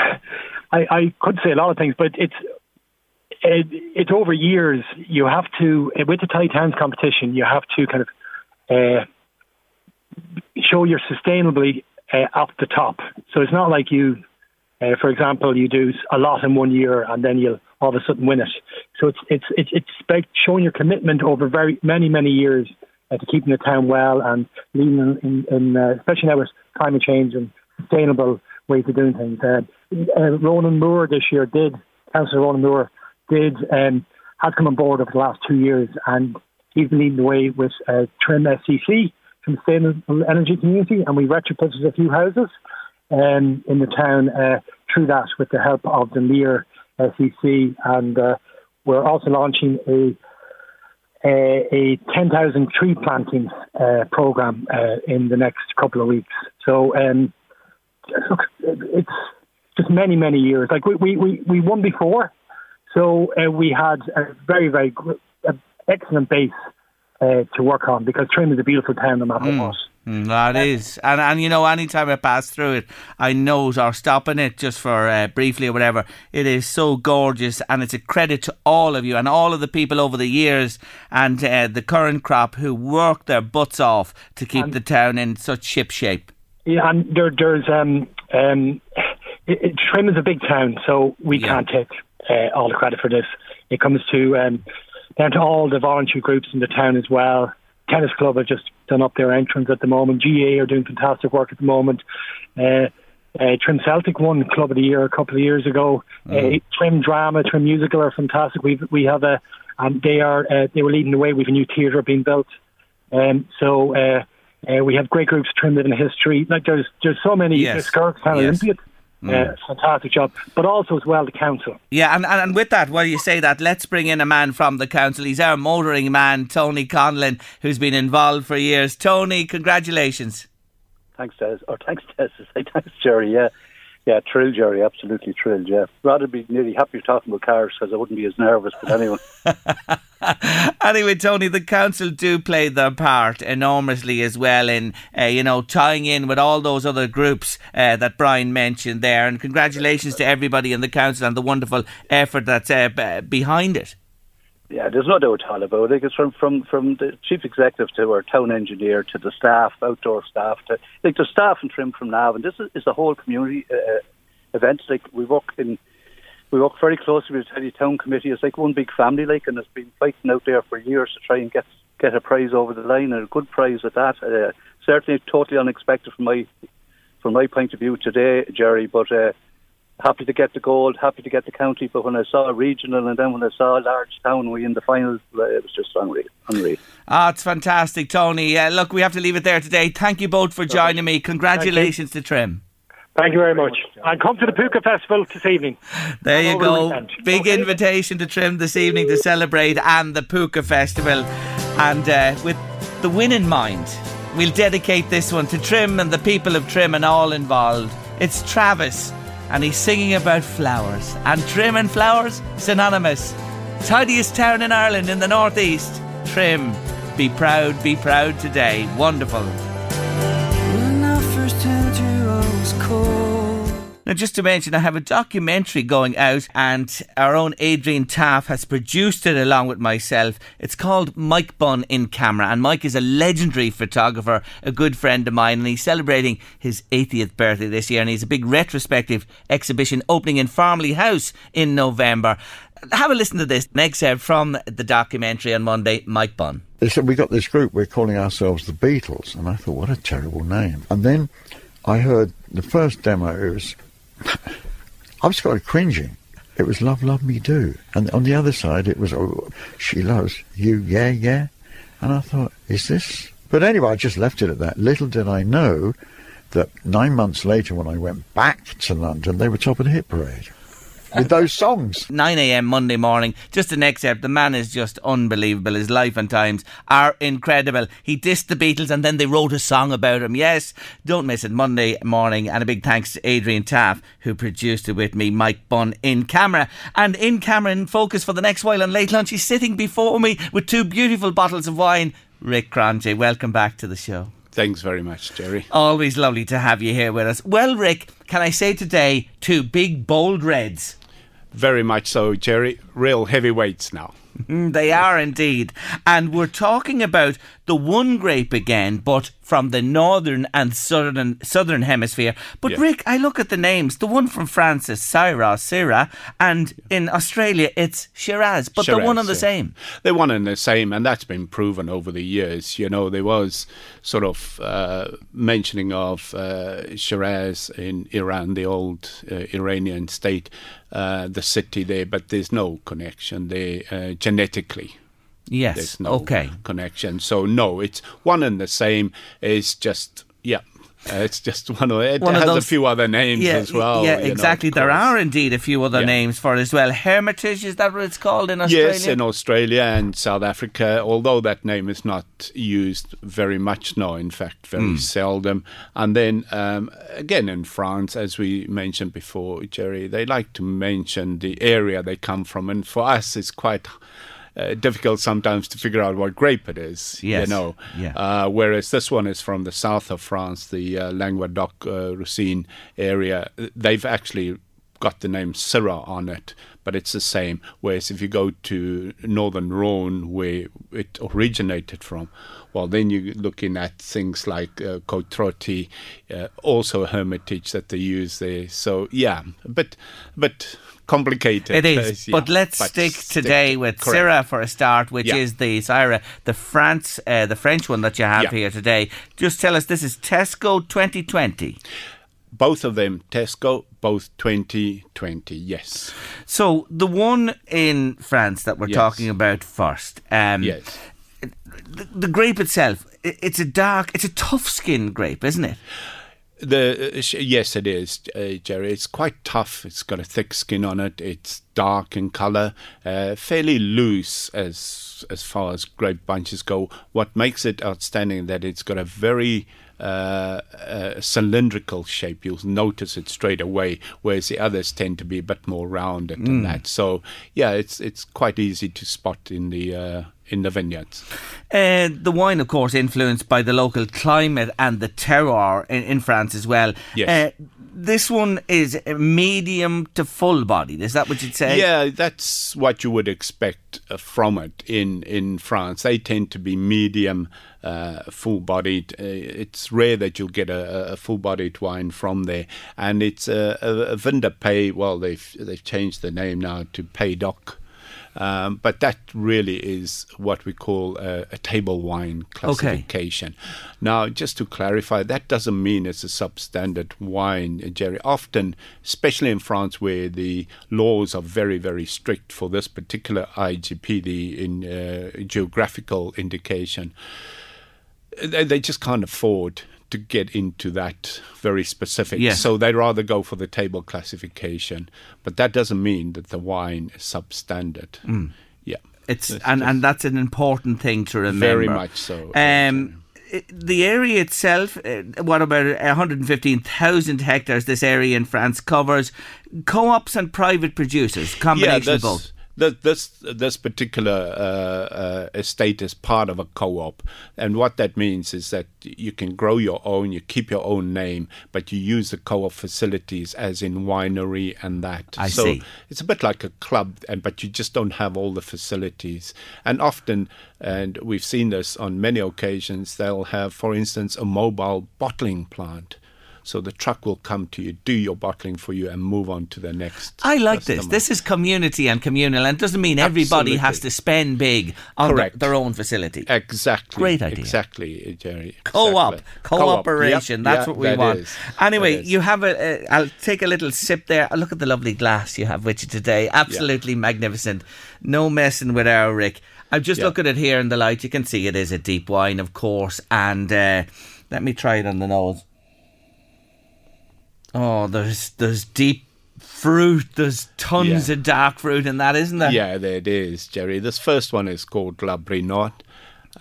K: I, I could say a lot of things, but it's it, it's over years. You have to with the Tidy Towns competition. You have to kind of uh, show you're sustainably uh, up the top. So it's not like you, uh, for example, you do a lot in one year and then you'll all of a sudden win it. So it's it's it's it's about showing your commitment over very many many years uh, to keeping the town well and leading in, in, uh, especially now with climate change and sustainable ways of doing things. Uh, uh, Ronan Moore this year did, Councillor Ronan Moore did, um, has come on board over the last two years and he's been leading the way with uh, Trim SCC, Trim Sustainable Energy Community, and we retrofitted a few houses um, in the town uh, through that with the help of the Lear SEC. And uh, we're also launching a a, a 10,000 tree planting uh, program uh, in the next couple of weeks. So um, look, it's just many, many years. Like we, we, we, we won before, so uh, we had a very, very gr- excellent base uh, to work on because Trim is a beautiful town no matter what.
B: Mm, that is, and and you know, anytime I pass through it, I note or stopping it just for uh, briefly or whatever. It is so gorgeous, and it's a credit to all of you and all of the people over the years and uh, the current crop who work their butts off to keep the town in such ship shape.
K: Yeah, and there, there's um, um, it, it, Trim is a big town, so we can't take uh, all the credit for this. It comes to um, down to all the voluntary groups in the town as well. Tennis club have just done up their entrance at the moment. GA are doing fantastic work at the moment. Uh, uh, Trim Celtic won Club of the Year a couple of years ago. Uh, Trim Drama, Trim Musical are fantastic. We we have a, and they are uh, they were leading the way. We have a new theatre being built. Um, so uh, uh, we have great groups. Trim Living History. Like there's there's so many.
B: Yes.
K: Skirks
B: Yes.
K: Olympiad. Uh, fantastic job, but also as well the council.
B: Yeah, and, and, and with that, while you say that, let's bring in a man from the council. He's our motoring man, Tony Conlon, who's been involved for years. Tony, congratulations.
L: Thanks, Des. Or thanks, Des. Thanks, Jerry. Yeah, yeah, thrilled, Jerry. Absolutely thrilled. Yeah, rather be nearly happy talking about cars because I wouldn't be as nervous. But anyway,
B: anyway, Tony, the council do play their part enormously as well in, uh, you know, tying in with all those other groups uh, that Brian mentioned there. And congratulations to everybody in the council and the wonderful effort that's uh, behind it.
L: Yeah, there's no doubt at all. It's from, from, from the chief executive to our town engineer to the staff, outdoor staff, to like the staff and trim from Nav. And this is, is a whole community uh, event. Like we work in, we work very closely with the Town Committee. It's like one big family, like, and it's been fighting out there for years to try and get get a prize over the line and a good prize at that. Uh, certainly, totally unexpected from my from my point of view today, Jerry. But uh, happy to get the gold, happy to get the county. But when I saw a regional and then when I saw a large town, we in the finals, uh, it was just unreal. unreal.
B: Ah, it's fantastic, Tony. Uh, look, we have to leave it there today. Thank you both for joining me. Congratulations to Trim.
K: Thank you very much. And come to the Púca Festival this evening.
B: There you
K: Over the
B: go.
K: weekend.
B: Big invitation to Trim this evening to celebrate and the Púca Festival. And uh, with the win in mind, we'll dedicate this one to Trim and the people of Trim and all involved. It's Travis, and he's singing about flowers. And Trim and flowers, synonymous. Tidiest town in Ireland in the northeast. Trim. Be proud, be proud today. Wonderful. Now, just to mention, I have a documentary going out, and our own Adrian Taff has produced it along with myself. It's called Mike Bunn in Camera, and Mike is a legendary photographer, a good friend of mine, and he's celebrating his 80th birthday this year, and he's a big retrospective exhibition opening in Farmleigh House in November. Have a listen to this. An excerpt from the documentary on Monday, Mike Bunn.
M: They said we got this group. We're calling ourselves the Beatles, and I thought, what a terrible name. And then I heard the first demo. It was I was kind of cringing. It was "Love, Love Me Do," and on the other side it was oh, "She Loves You, Yeah, Yeah," and I thought, is this? But anyway, I just left it at that. Little did I know that nine months later, when I went back to London, they were top of the hit parade with those songs.
B: 9 a.m. Monday morning. Just an excerpt. The man is just unbelievable. His life and times are incredible. He dissed the Beatles and then they wrote a song about him. Yes, don't miss it. Monday morning. And a big thanks to Adrian Taff, who produced it with me, Mike Bunn, in camera. And in camera, in focus for the next while on late lunch, he's sitting before me with two beautiful bottles of wine. Rick Cronje, welcome back to the show.
N: Thanks very much, Jerry.
B: Always lovely to have you here with us. Well, Rick, can I say today two big bold reds?
N: Very much so, Jerry. Real heavyweights now.
B: Mm, They are indeed. And we're talking about the one grape again, but from the northern and southern southern hemisphere. But
N: Yeah.
B: Rick, I look at the names. The one from France is Syrah, Syrah, and in Australia it's Shiraz, but they're one and the
N: yeah.
B: same.
N: They're one and the same, and that's been proven over the years. You know, there was sort of uh, mentioning of uh, Shiraz in Iran, the old uh, Iranian state, uh, the city there, but there's no connection there uh, genetically.
B: Yes.
N: There's no
B: okay.
N: connection. So no, it's one and the same. It's just yeah. Uh, it's just one of it
B: One of
N: has
B: those-
N: a few other names
B: yeah,
N: as well.
B: Yeah,
N: you know,
B: exactly. there are indeed a few other
N: Yeah.
B: names for it as well. Hermitage, is that what it's called in Australia?
N: Yes, in Australia and South Africa, although that name is not used very much now, in fact, very
B: Mm.
N: seldom. And then um, again in France, as we mentioned before, Jerry, they like to mention the area they come from. And for us, it's quite. Uh, difficult sometimes to figure out what grape it is,
B: Yes,
N: you know.
B: yeah.
N: Uh, whereas this one is from the south of France, the uh, Languedoc uh, Roussillon area. They've actually got the name Syrah on it, but it's the same. Whereas if you go to northern Rhone, where it originated from, well, then you're looking at things like uh, Côte-Rôtie, uh, also Hermitage that they use there. So yeah, but but complicated.
B: It is,
N: Uh,
B: but let's
N: but
B: stick
N: stick
B: today
N: to-
B: with
N: correct.
B: Syrah for a start, which
N: Yeah.
B: is the Syrah, the France, uh, the French one that you have
N: Yeah.
B: here today. Just tell us, this is Tesco 2020.
N: Both of them, Tesco, both 2020, yes.
B: So the one in France that we're
N: Yes.
B: talking about first, um,
N: Yes.
B: the, the grape itself, it's a dark, it's a tough skin grape, isn't it?
N: The uh, yes, it is, uh, Jerry. It's quite tough. It's got a thick skin on it. It's dark in color, uh, fairly loose as as far as grape bunches go. What makes it outstanding that it's got a very uh, a cylindrical shape. You'll notice it straight away, whereas the others tend to be a bit more rounded than
B: Mm.
N: that. So yeah, it's it's quite easy to spot in the uh, in the vineyards.
B: Uh, the wine, of course, influenced by the local climate and the terroir in, in France as well.
N: Yes.
B: Uh, this one is medium to full bodied. Is that what you'd say?
N: Yeah, that's what you would expect uh, from it in, in France. They tend to be medium, uh, full bodied. Uh, it's rare that you'll get a, a full bodied wine from there. And it's a, a, a Pays, well, they've, they've changed the name now to Pays d'Oc. Um, but that really is what we call a, a table wine classification. Now, just to clarify, that doesn't mean it's a substandard wine, Jerry. Often, especially in France, where the laws are very, very strict for this particular IGP, the in uh, geographical indication, they, they just can't afford to get into that very specific.
B: Yes.
N: So they'd rather go for the table classification. But that doesn't mean that the wine is substandard.
B: Mm.
N: Yeah.
B: It's
N: It's
B: and, and that's an important thing to remember.
N: Very much so.
B: Um, the area itself, uh, what about 115,000 hectares? This area in France covers co-ops and private producers, combination of both.
N: This, this this particular uh, uh, estate is part of a co-op, and what that means is that you can grow your own, you keep your own name, but you use the co-op facilities, as in winery and that.
B: I
N: so
B: see.
N: it's a bit like a club, and but you just don't have all the facilities. And often, and we've seen this on many occasions, they'll have, for instance, a mobile bottling plant. So the truck will come to you, do your bottling for you, and move on to the next.
B: I like this.
N: customer.
B: This is community and communal, and it doesn't mean everybody has to spend big on the- their own facility.
N: Exactly.
B: Great idea.
N: Exactly, Jerry.
B: Co-op,
N: Exactly.
B: cooperation.
N: Yep,
B: That's
N: yeah,
B: what we
N: that
B: want.
N: is.
B: Anyway, you have a. a. I'll take a little sip there. Look at the lovely glass you have with you today. Absolutely magnificent. No messing with our Rick. I'm just
N: Yeah.
B: looking at it here in the light. You can see it is a deep wine, of course. And uh, let me try it on the nose. Oh, there's there's deep fruit. There's tons
N: Yeah.
B: of dark fruit in that, isn't there?
N: Yeah, there it is, Jerry. This first one is called La Brinotte,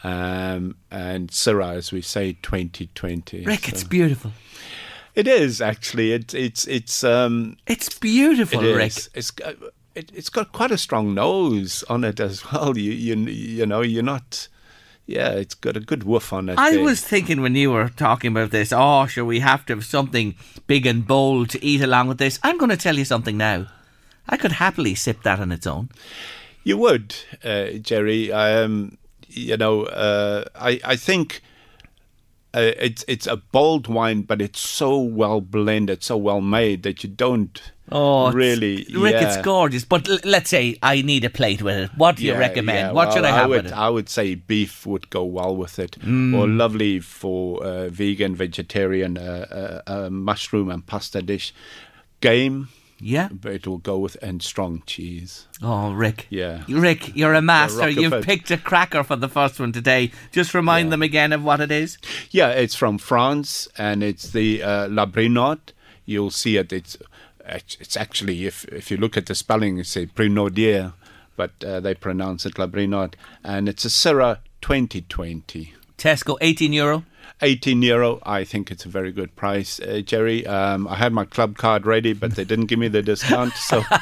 N: um, and Syrah, as we say, 2020.
B: Rick,
N: So-
B: it's beautiful.
N: It is actually. It's it's it's um.
B: It's beautiful,
N: it
B: Rick.
N: is. It's got- it, it's got quite a strong nose on it as well. You you you know you're not. Yeah, it's got a good woof on it.
B: I
N: there.
B: was thinking when you were talking about this, oh, sure, we have to have something big and bold to eat along with this. I'm going to tell you something now. I could happily sip that on its own.
N: You would, uh, Jerry. I um, you know, uh, I I think uh, it's it's a bold wine, but it's so well blended, so well made that you don't
B: Oh, it's-
N: really.
B: Rick,
N: yeah.
B: it's gorgeous. But l- let's say I need a plate with it. What do you recommend?
N: yeah,
B: what should I have
N: would,
B: with it?
N: I would say beef would go well with it,
B: Mm.
N: or lovely for uh, vegan, vegetarian, uh, uh, uh, mushroom and pasta dish. Game,
B: yeah,
N: but it will go with and strong cheese.
B: Oh, Rick.
N: Yeah.
B: Rick, you're a master. You've picked a cracker for the first one today. Just remind them again of what it is.
N: Yeah, it's from France, and it's the uh, La Brinotte. You'll see it. It's it's actually if if you look at the spelling, it's a Brinaudier, but uh, they pronounce it La Brinotte, and it's a Syrah 2020.
B: Tesco, 18 euro.
N: 18 euro. I think it's a very good price, uh, Jerry. Um, I had my club card ready, but they didn't give me the discount. So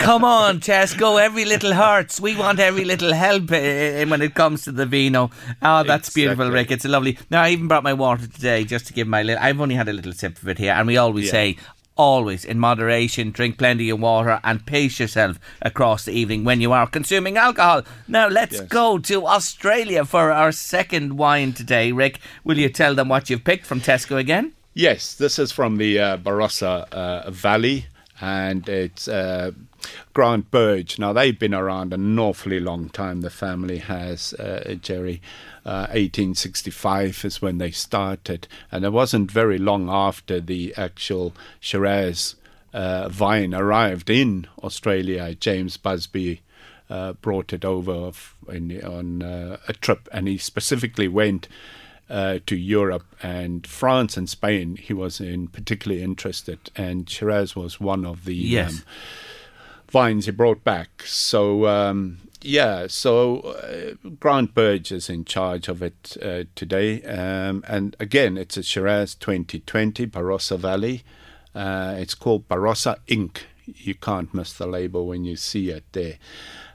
B: Come on, Tesco. Every little hurts. We want every little help uh, when it comes to the vino. Oh, that's beautiful, Rick. It's lovely. Now, I even brought my water today just to give my little. I've only had a little sip of it here, and we always
N: Yeah.
B: say. Always in moderation, drink plenty of water and pace yourself across the evening when you are consuming alcohol. Now, let's
N: Yes.
B: go to Australia for our second wine today. Rick, will you tell them what you've picked from Tesco again?
N: Yes, this is from the uh, Barossa uh, Valley, and it's uh, Grant Burge. Now they've been around an awfully long time. The family has uh, Jerry. Uh, 1865 is when they started, and it wasn't very long after the actual Shiraz uh, vine arrived in Australia. James Busby uh, brought it over in, on uh, a trip, and he specifically went uh, to Europe and France and Spain. He was in particularly interested, and Shiraz was one of the
B: Yes.
N: um, vines he brought back. So um, Yeah, so uh, Grant Burge is in charge of it uh, today. Um, and again, it's a Shiraz 2020, Barossa Valley. Uh, it's called Barossa Ink. You can't miss the label when you see it there.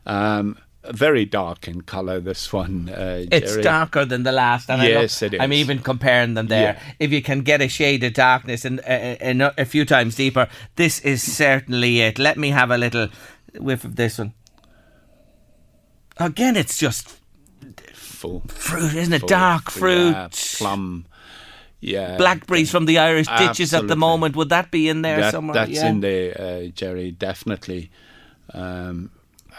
N: Um, very dark in colour, this one. Uh,
B: It's darker than the last. And
N: Yes,
B: I
N: it is.
B: I'm even comparing them there.
N: Yeah.
B: If you can get a shade of darkness and, uh, a, a few times deeper, this is certainly it. Let me have a little whiff of this one. Again, it's just
N: full
B: fruit, isn't it?
N: full,
B: Dark fruit.
N: yeah, plum. Yeah,
B: Blackberries from the Irish ditches at the moment. Would that be in there
N: That-
B: somewhere?
N: That's
B: yeah.
N: in there, uh, Jerry, definitely. Um,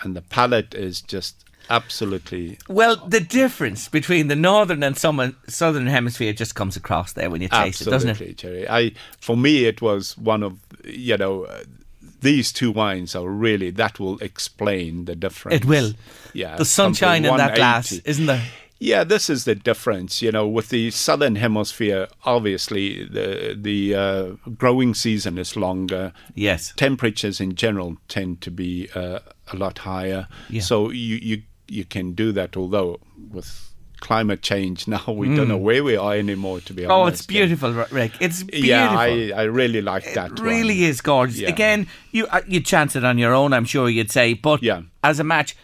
N: and the palate is just absolutely
B: Well, the difference between the northern and some southern hemisphere just comes across there when you taste it, doesn't
N: absolutely,
B: it?
N: Jerry. I, for me, it was one of you know. Uh, these two wines are really that will explain the difference.
B: It will.
N: Yeah,
B: The sunshine in that glass, isn't there?
N: Yeah, this is the difference. You know, with the southern hemisphere, obviously the the uh, growing season is longer.
B: Yes,
N: temperatures in general tend to be uh, a lot higher.
B: Yeah.
N: So you you you can do that. Although with climate change now, we don't
B: Mm.
N: know where we are anymore. To be honest.
B: Oh, it's beautiful, R- Rick. It's beautiful.
N: Yeah, I, I really like that.
B: It really is gorgeous.
N: Yeah.
B: Again, you uh, you chance it on your own, I'm sure you'd say. But
N: Yeah.
B: as a match,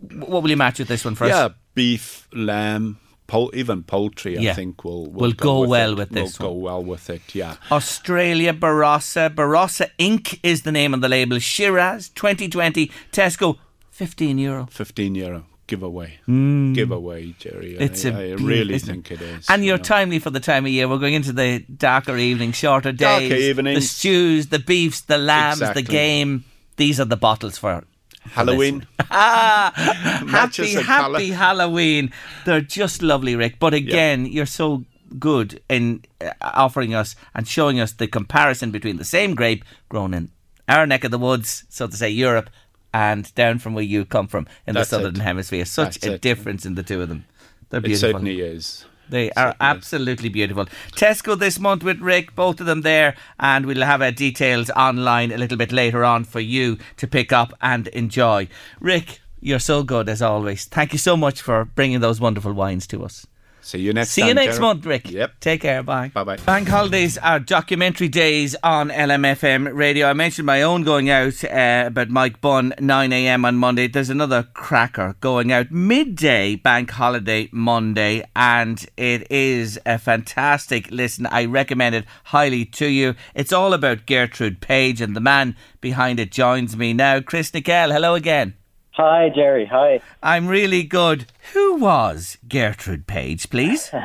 B: what will you match with this one first?
N: Yeah, beef, lamb, pol- even poultry. I think will will,
B: Will go
N: with
B: well
N: it.
B: with this.
N: will
B: this
N: go well with it. Yeah.
B: Australia Barossa. Barossa Ink. is the name on the label. Shiraz 2020. Tesco, 15 euro.
N: 15 euro giveaway.
B: Mm.
N: Giveaway, Jerry.
B: It's
N: I
B: a
N: I really
B: isn't
N: think it is.
B: And
N: you
B: you're
N: know.
B: timely for the time of year. We're going into the darker evenings, shorter days.
N: Darker
B: The stews, the beefs, the lambs,
N: Exactly.
B: the game. These are the bottles for.
N: Halloween.
B: ah, happy, happy
N: colour.
B: Halloween. They're just lovely, Rick. But again, you're so good in uh, offering us and showing us the comparison between the same grape grown in our neck of the woods, so to say, Europe, and down from where you come from in
N: That's
B: the southern
N: it.
B: hemisphere. Such
N: That's
B: a
N: it.
B: difference in the two of them. They're
N: It
B: beautiful.
N: certainly is.
B: They are absolutely beautiful. Tesco this month with Rick, both of them there, and we'll have uh, details online a little bit later on for you to pick up and enjoy. Rick, you're so good as always. Thank you so much for bringing those wonderful wines to us.
N: See you next
B: See
N: time.
B: you next month, Rick.
N: Yep.
B: Take care. Bye.
N: Bye bye.
B: Bank holidays are documentary days on LMFM radio. I mentioned my own going out uh, about Mike Bunn, 9am on Monday. There's another cracker going out midday bank holiday Monday, and it is a fantastic listen. I recommend it highly to you. It's all about Gertrude Page, and the man behind it joins me now. Chris Nickel, hello again.
O: Hi, Jerry. Hi.
B: I'm really good. Who was Gertrude Page, please?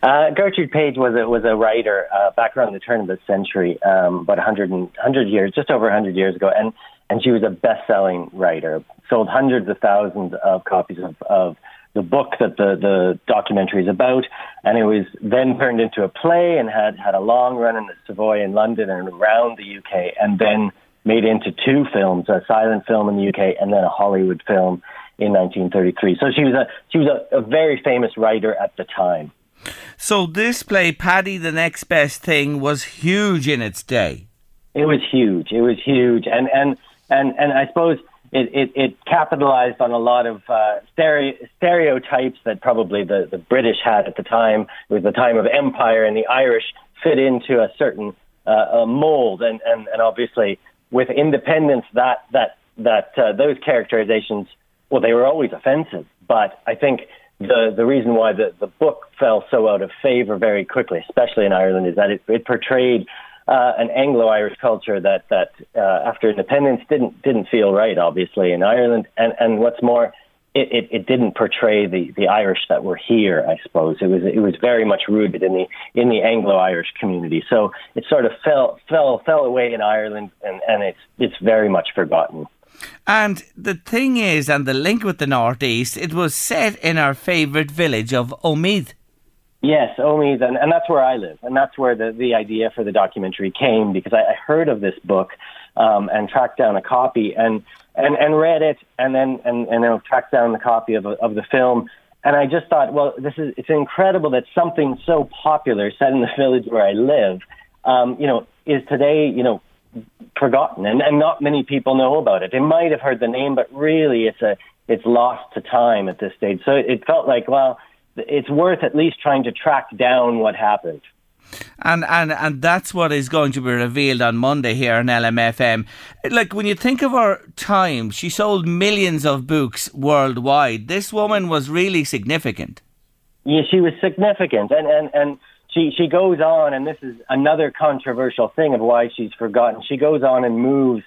O: Uh, Gertrude Page was a was a writer uh, back around the turn of the century, um, about 100, and, 100 years, just over 100 years ago, and and she was a best-selling writer. Sold hundreds of thousands of copies of, of the book that the the documentary is about, and it was then turned into a play and had had a long run in the Savoy in London and around the UK, and then made into two films: a silent film in the UK and then a Hollywood film in 1933. So she was a she was a, a very famous writer at the time.
B: So this play, Paddy the Next Best Thing, was huge in its day.
O: It was huge. It was huge, and and and and I suppose it it, it capitalized on a lot of uh, stere- stereotypes that probably the the British had at the time. It was the time of empire, and the Irish fit into a certain uh, a mold, and and and obviously with independence, that that that uh, those characterizations, well, they were always offensive, but I think. The the reason why the, the book fell so out of favor very quickly, especially in Ireland, is that it, it portrayed uh, an Anglo-Irish culture that that uh, after independence didn't didn't feel right, obviously in Ireland, and and what's more, it, it, it didn't portray the, the Irish that were here. I suppose it was it was very much rooted in the in the Anglo-Irish community. So it sort of fell fell fell away in Ireland, and, and it's it's very much forgotten.
B: And the thing is, and the link with the Northeast, it was set in our favourite village of Omeath.
O: Yes, Omeath, and, and that's where I live, and that's where the, the idea for the documentary came because I, I heard of this book um, and tracked down a copy and, and, and read it, and then and, and then tracked down the copy of of the film, and I just thought, well, this is it's incredible that something so popular set in the village where I live, um, you know, is today, you know, forgotten, and, and not many people know about it. They might have heard the name, but really, it's a it's lost to time at this stage. So it felt like, well, it's worth at least trying to track down what happened.
B: And, and and that's what is going to be revealed on Monday here on LMFM. Like when you think of her time, she sold millions of books worldwide. This woman was really significant.
O: Yeah, she was significant, and and and she she goes on, and this is another controversial thing of why she's forgotten. She goes on and moves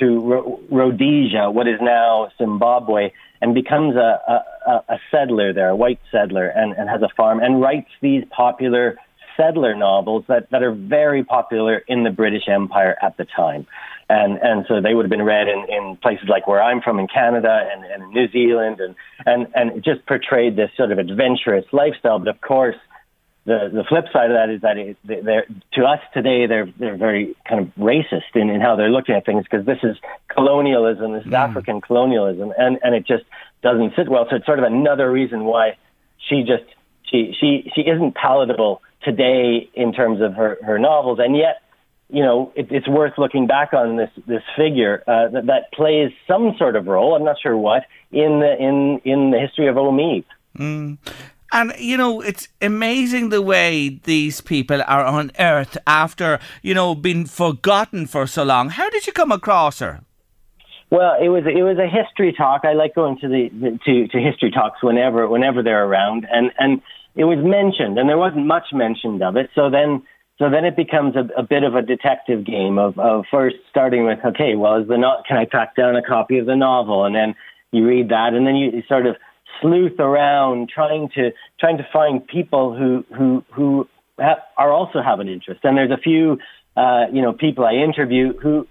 O: to Rhodesia, what is now Zimbabwe, and becomes a, a, a settler there, a white settler, and, and has a farm, and writes these popular settler novels that, that are very popular in the British Empire at the time. And, and so they would have been read in, in places like where I'm from in Canada and, and New Zealand and, and, and it just portrayed this sort of adventurous lifestyle. But of course, the the flip side of that is that it, they're to us today they're they're very kind of racist in, in how they're looking at things because this is colonialism, this is
B: Mm.
O: African colonialism, and and it just doesn't sit well. So it's sort of another reason why she just she she she isn't palatable today in terms of her her novels, and yet. You know, it, it's worth looking back on this this figure uh, that, that plays some sort of role. I'm not sure what in the in in the history of Omeath.
B: Mm. And you know, it's amazing the way these people are unearthed after you know being forgotten for so long. How did you come across her?
O: Well, it was it was a history talk. I like going to the, the to to history talks whenever whenever they're around, and and it was mentioned, and there wasn't much mentioned of it. So then so then it becomes a, a bit of a detective game of of first starting with okay, well, is the not can I track down a copy of the novel, and then you read that, and then you you sort of sleuth around trying to trying to find people who who who ha- are also have an interest. And there's a few uh, you know people I interview who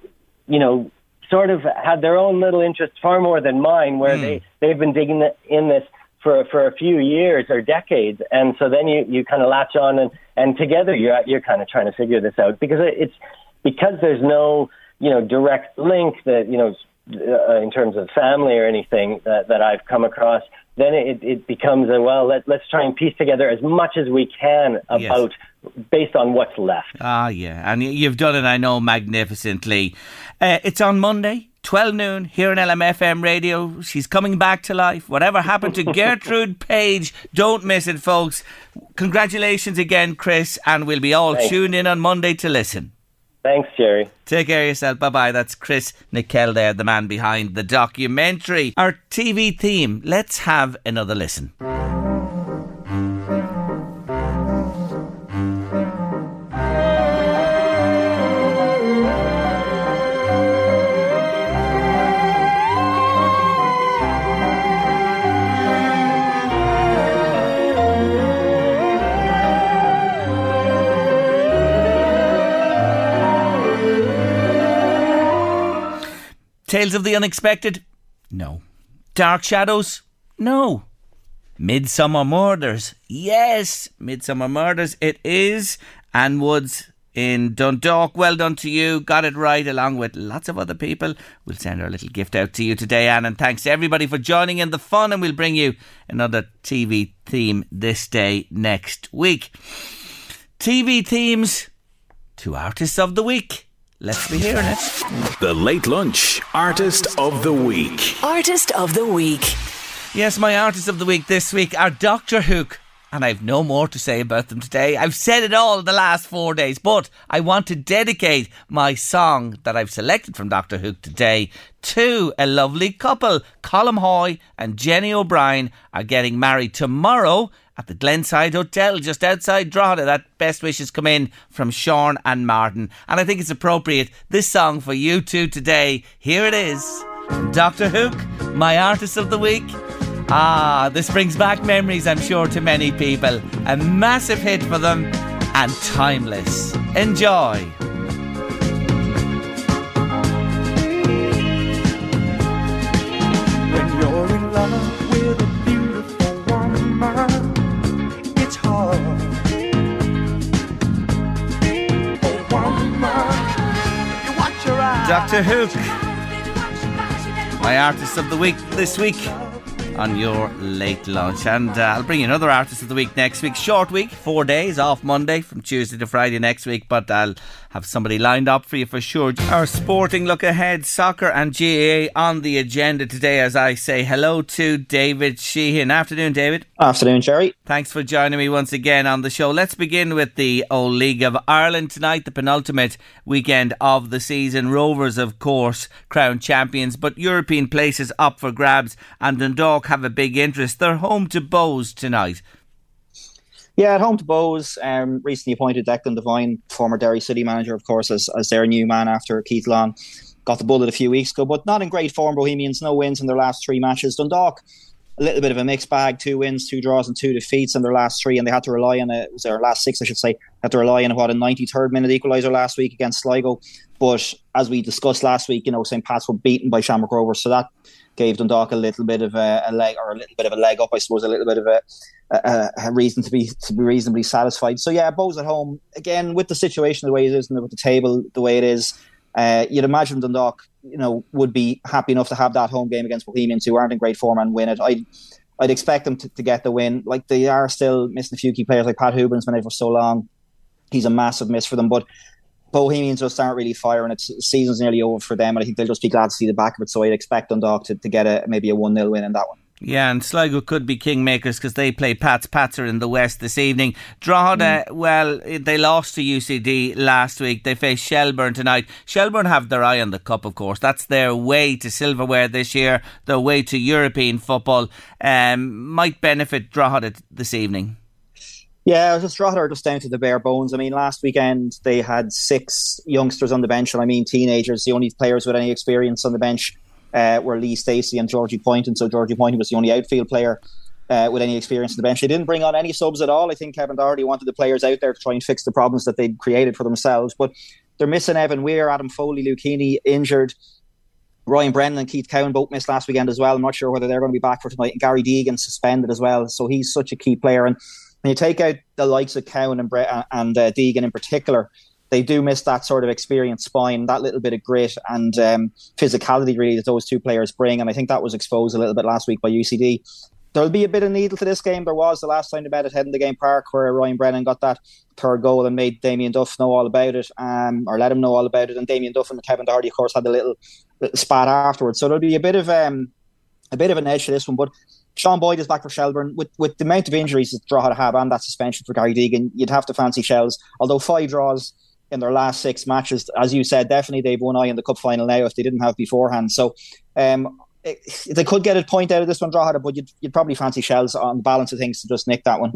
O: you know sort of had their own little interests far more than mine, where they they've been digging the, in this for for a few years or decades, and so then you you kind of latch on and and together you're you're kind of trying to figure this out because it's because there's no you know direct link that you know uh, in terms of family or anything that, that I've come across, then it, it becomes a well. Let, let's try and piece together as much as we can about based on what's left.
B: Ah, yeah, and you've done it, I know, magnificently. Uh, it's on Monday. 12 noon here on LMFM radio. She's coming back to life. Whatever happened to Gertrude Page, don't miss it, folks. Congratulations again, Chris, and we'll be all
O: Thanks.
B: tuned in on Monday to listen.
O: Thanks, Jerry.
B: Take care of yourself. Bye bye. That's Chris Nickel there, the man behind the documentary. Our TV theme. Let's have another listen. Tales of the Unexpected? No. Dark Shadows? No. Midsomer Murders? Yes. Midsomer Murders it is. Anne Woods in Dundalk. Well done to you. Got it right along with lots of other people. We'll send our little gift out to you today, Anne. And thanks to everybody for joining in the fun. And we'll bring you another TV theme this day next week. TV themes to Artists of the Week. Let's be hearing it.
F: The Late Lunch Artist of the Week.
G: Artist of the Week.
B: Yes, my artist of the week this week are Dr. Hook. And I've no more to say about them today. I've said it all the last four days, but I want to dedicate my song that I've selected from Dr. Hook today to a lovely couple. Colm Hoy and Jenny O'Brien are getting married tomorrow at the Glenside Hotel just outside Drogheda. That best wishes come in from Sean and Martin. And I think it's appropriate. This song for you two today. Here it is. Dr. Hook, my artist of the week. Ah, this brings back memories, I'm sure, to many people. A massive hit for them and timeless. Enjoy. Dr. Hook, my artist of the week this week. on your late lunch. And uh, I'll bring you another artist of the week next week. Short week, four days off Monday from Tuesday to Friday next week, but I'll have somebody lined up for you for sure. Our sporting look ahead, soccer and GAA on the agenda today as I say hello to David Sheehan. Afternoon, David.
P: Afternoon, Jerry.
B: Thanks for joining me once again on the show. Let's begin with the old League of Ireland tonight, the penultimate weekend of the season. Rovers, of course, crowned champions, but European places up for grabs, and Dundalk have a big interest. They're home to Bows tonight.
P: Yeah, at home to Bows, um, recently appointed Declan Devine, former Derry City manager, of course, as, as their new man after Keith Long got the bullet a few weeks ago, but not in great form. Bohemians, no wins in their last three matches. Dundalk, a little bit of a mixed bag, two wins, two draws, and two defeats in their last three, and they had to rely on it. Was their last six, I should say, had to rely on what a 93rd minute equaliser last week against Sligo. But as we discussed last week, you know, St. Pat's were beaten by Shamrock Rovers, so that gave Dundalk a little bit of a, a, leg or a little bit of a leg up, I suppose, a little bit of a, a, a, reason to be to be reasonably satisfied. So yeah, Bows at home again with the situation the way it is and with the table the way it is. Uh, you'd imagine Dundalk, you know, would be happy enough to have that home game against Bohemians, who aren't in great form, and win it. I. I'd expect them to, to get the win. Like they are still missing a few key players, like Pat Hoban's been out for so long. He's a massive miss for them. But Bohemians just aren't really firing. It's season's nearly over for them, and I think they'll just be glad to see the back of it. So I'd expect Dundalk to, to get a maybe a one 0 win in that one.
B: Yeah, and Sligo could be kingmakers because they play Pats. Pats are in the West this evening. Drogheda, mm. well, they lost to UCD last week. They face Shelbourne tonight. Shelbourne have their eye on the cup, of course. That's their way to silverware this year, their way to European football. Um, might benefit Drogheda this evening.
P: Yeah, just Drogheda just down to the bare bones. I mean, last weekend they had six youngsters on the bench, and I mean teenagers. The only players with any experience on the bench uh, were Lee Stacey and Georgie Poynton. So Georgie Poynton was the only outfield player uh, with any experience on the bench. They didn't bring on any subs at all. I think Kevin Doherty wanted the players out there to try and fix the problems that they'd created for themselves. But they're missing Evan Weir, Adam Foley, Heaney injured. Ryan Brennan and Keith Cowan both missed last weekend as well. I'm not sure whether they're going to be back for tonight. And Gary Deegan suspended as well. So he's such a key player. And when you take out the likes of Cowan and, Bre- and uh, Deegan in particular, they do miss that sort of experienced spine, that little bit of grit and um, physicality really that those two players bring. And I think that was exposed a little bit last week by UCD. There'll be a bit of needle to this game. There was the last time they met at Head-in-the-Game Park where Ryan Brennan got that third goal and made Damien Duff know all about it, um, or let him know all about it. And Damien Duff and Kevin Doherty, of course, had a little, little spat afterwards. So there'll be a bit of um, a bit of an edge to this one. But Sean Boyd is back for Shelbourne. With with the amount of injuries that Drogheda to have and that suspension for Gary Deegan, you'd have to fancy Shells. Although five draws in their last six matches. As you said, definitely they've one eye in the cup final now if they didn't have beforehand. So um, they could get a point out of this one, Drogheda, but you'd, you'd probably fancy Shells on the balance of things to just nick that one.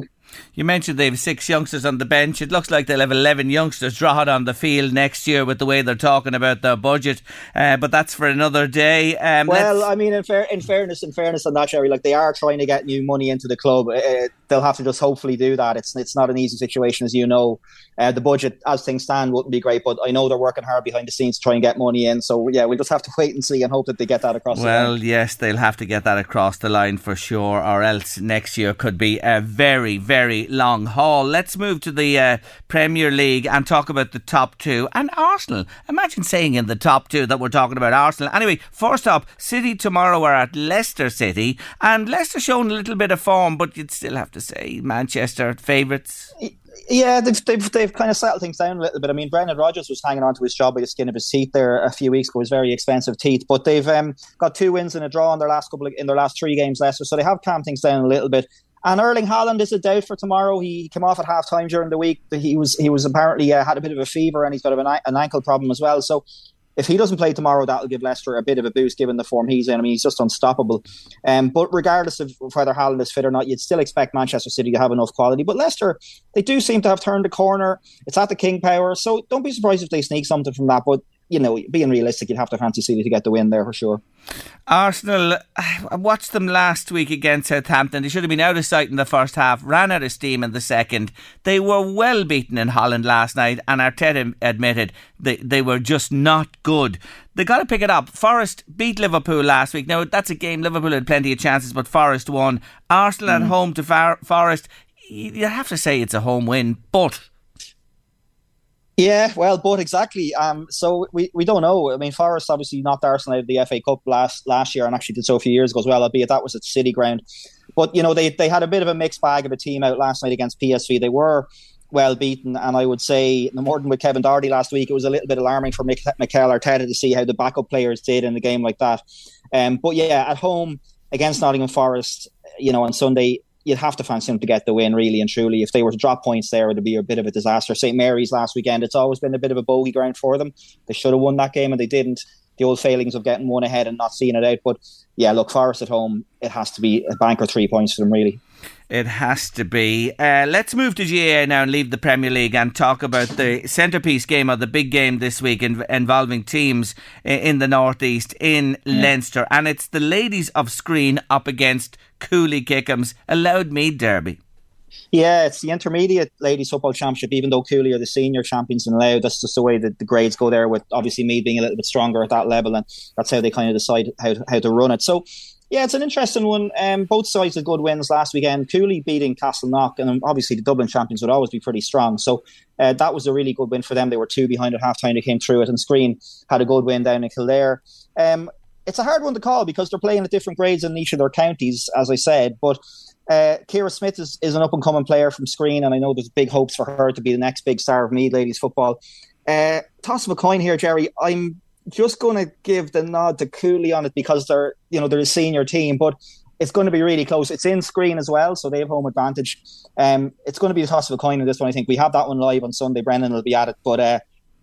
B: You mentioned they have six youngsters on the bench. It looks like they'll have 11 youngsters Drogheda on the field next year with the way they're talking about their budget. Uh, but that's for another day. Um,
P: well, I mean, in, fair, in fairness, in fairness on that, Jerry, like they are trying to get new money into the club. Uh, they'll have to just hopefully do that. It's it's not an easy situation, as you know. Uh, the budget, as things stand, wouldn't be great, but I know they're working hard behind the scenes to try and get money in. So yeah, we'll just have to wait and see and hope that they get that across.
B: Well, the yes, they'll have to get that across the line for sure, or else next year could be a very, very long haul. Let's move to the uh, Premier League and talk about the top two and Arsenal. Imagine saying in the top two that we're talking about Arsenal. Anyway, first up, City tomorrow are at Leicester City, and Leicester shown a little bit of form, but you'd still have to say Manchester favourites.
P: Yeah, they've, they've, they've kind of settled things down a little bit. I mean, Brendan Rodgers was hanging on to his job by the skin of his teeth there a few weeks ago. His very expensive teeth, but they've um, got two wins and a draw in their last couple of, in their last three games, Leicester. So they have calmed things down a little bit. And Erling Haaland is a doubt for tomorrow. He came off at half time during the week. He was he was apparently uh, had a bit of a fever and he's got an, an ankle problem as well. So if he doesn't play tomorrow, that'll give Leicester a bit of a boost given the form he's in. I mean, he's just unstoppable. Um, but regardless of whether Haaland is fit or not, you'd still expect Manchester City to have enough quality. But Leicester, they do seem to have turned the corner. It's at the King Power, so don't be surprised if they sneak something from that. But you know, being realistic, you'd have to fancy City to get the win there for sure.
B: Arsenal, I watched them last week against Southampton. They should have been out of sight in the first half, ran out of steam in the second. They were well beaten in Holland last night, and Arteta admitted they, they were just not good. They got to pick it up. Forest beat Liverpool last week. Now, that's a game Liverpool had plenty of chances, but Forest won. Arsenal mm. at home to Forest. You have to say it's a home win, but
P: Yeah, well, but exactly. Um, so we, we don't know. I mean, Forest obviously knocked Arsenal out of the FA Cup last last year, and actually did so a few years ago as well. Albeit that was at City Ground, but you know they they had a bit of a mixed bag of a team out last night against PSV. They were well beaten, and I would say the more than with Kevin Doherty last week, it was a little bit alarming for Mikel Arteta to see how the backup players did in a game like that. Um, but yeah, at home against Nottingham Forest, you know, on Sunday, you'd have to fancy them to get the win, really and truly. If they were to drop points there, it would be a bit of a disaster. St Mary's last weekend, it's always been a bit of a bogey ground for them. They should have won that game and they didn't. The old failings of getting one ahead and not seeing it out. But yeah, look, Forest at home, it has to be a bank or three points for them, really.
B: It has to be. Uh, let's move to GAA now and leave the Premier League and talk about the centrepiece game of the big game this week in, involving teams in the northeast in yeah. Leinster, and it's the ladies of Skryne up against Cooley Kickham's a Louth-Meath derby.
P: Yeah, it's the intermediate ladies football championship. Even though Cooley are the senior champions in Louth, that's just the way that the grades go there. With obviously Meath being a little bit stronger at that level, and that's how they kind of decide how to, how to run it. So yeah, it's an interesting one. Um, both sides had good wins last weekend. Cooley beating Castleknock, and obviously the Dublin champions would always be pretty strong. So uh, that was a really good win for them. They were two behind at halftime. They came through it, and Skryne had a good win down in Kildare. Um, it's a hard one to call because they're playing at different grades in each of their counties, as I said. But uh, Kira Smith is, is an up and coming player from Skryne, and I know there's big hopes for her to be the next big star of Meath ladies football. Uh, toss of a coin here, Jerry. I'm just going to give the nod to Cooley on it because they're you know they're a senior team, but it's going to be really close. It's in Skryne as well, so they have home advantage. Um, it's going to be a toss of a coin in this one. I think we have that one live on Sunday. Brennan will be at it, but uh,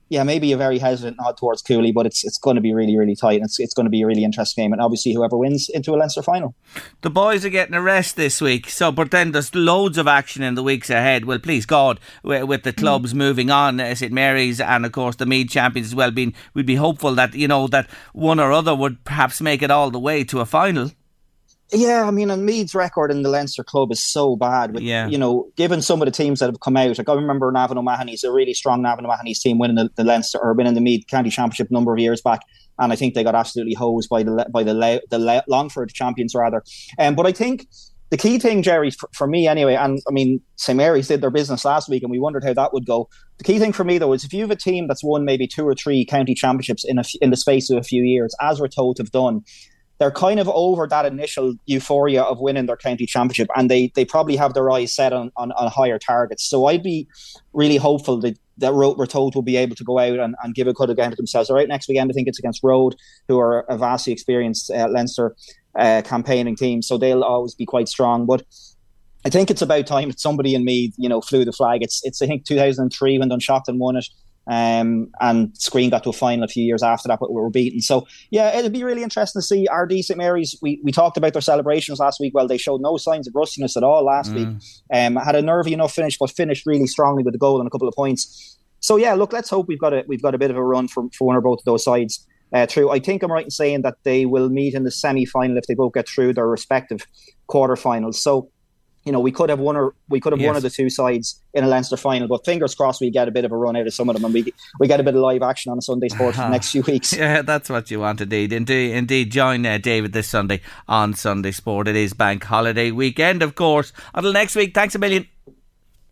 P: yeah, maybe a very hesitant nod towards Cooley, but it's it's going to be really really tight. It's it's going to be a really interesting game, and obviously whoever wins into a Leinster final.
B: The boys are getting a rest this week, so but then there's loads of action in the weeks ahead. Well, please God, with the clubs mm. moving on, uh, St Mary's and of course the Meath champions as well. Being we'd be hopeful that you know that one or other would perhaps make it all the way to a final.
P: Yeah, I mean, and Meath's record in the Leinster club is so bad. With, yeah. You know, given some of the teams that have come out, like I remember Navan O'Mahony's a really strong Navan O'Mahony's team winning the, the Leinster or winning the Mead County Championship a number of years back, and I think they got absolutely hosed by the by the the Longford champions rather. Um, but I think the key thing, Jerry, for, for, me anyway, and I mean, St Mary's did their business last week, and we wondered how that would go. The key thing for me though is if you have a team that's won maybe two or three county championships in a, in the space of a few years, as Ratoath have done they're kind of over that initial euphoria of winning their county championship and they they probably have their eyes set on, on, on higher targets. So I'd be really hopeful that that Ratoath will be able to go out and, and give a cut again to themselves. All right, next weekend I think it's against Rhode, who are a vastly experienced uh, Leinster uh, campaigning team, so they'll always be quite strong. But I think it's about time that somebody in me, you know, flew the flag. It's it's I think 2003 when Dunshaughlin won it. Um, and Skryne got to a final a few years after that, but we were beaten. So yeah, it'll be really interesting to see our St Mary's. We we talked about their celebrations last week. Well, they showed no signs of rustiness at all last mm. week. Um, had a nervy enough finish, but finished really strongly with a goal and a couple of points. So yeah, look, let's hope we've got a we've got a bit of a run for, for one or both of those sides. Uh, through, I think I'm right in saying that they will meet in the semi final if they both get through their respective quarterfinals. So you know, we could have won or we could have yes. one of the two sides in a Leinster final, but fingers crossed we get a bit of a run out of some of them and we we get a bit of live action on a Sunday sport for the next few weeks.
B: Yeah, that's what you want indeed. Indeed, indeed. Join uh, David this Sunday on Sunday Sport. It is bank holiday weekend, of course. Until next week, thanks a million.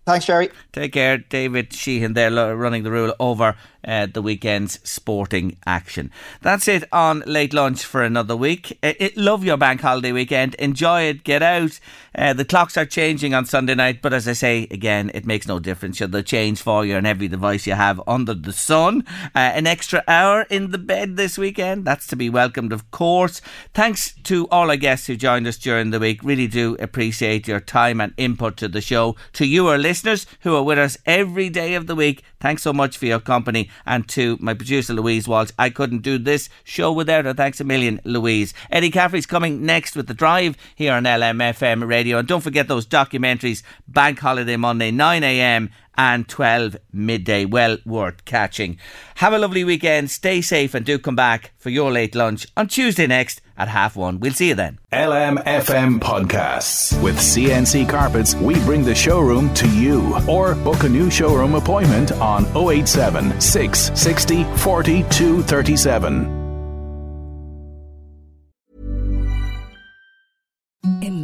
P: Thanks, Jerry.
B: Take care. David Sheehan there running the rule over uh, the weekend's sporting action. That's it on late lunch for another week. It, it, love your bank holiday weekend. Enjoy it. Get out. Uh, the clocks are changing on Sunday night, but as I say again, it makes no difference. They'll change for you on every device you have under the sun. Uh, an extra hour in the bed this weekend. That's to be welcomed, of course. Thanks to all our guests who joined us during the week. Really do appreciate your time and input to the show. To you, our listeners, who are with us every day of the week, thanks so much for your company and to my producer Louise Walsh. I couldn't do this show without her. Thanks a million, Louise. Eddie Caffrey's coming next with the drive here on LMFM radio. And don't forget those documentaries, Bank Holiday Monday, 9am and 12 midday. Well worth catching. Have a lovely weekend. Stay safe and do come back for your late lunch on Tuesday next at half one. We'll see you then.
F: LMFM Podcasts. With CNC Carpets, we bring the showroom to you. Or book a new showroom appointment on 087 660 4237.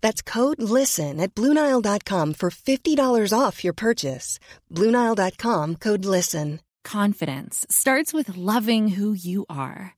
Q: That's code LISTEN at Bluenile.com for $50 off your purchase. Bluenile.com code LISTEN.
R: Confidence starts with loving who you are.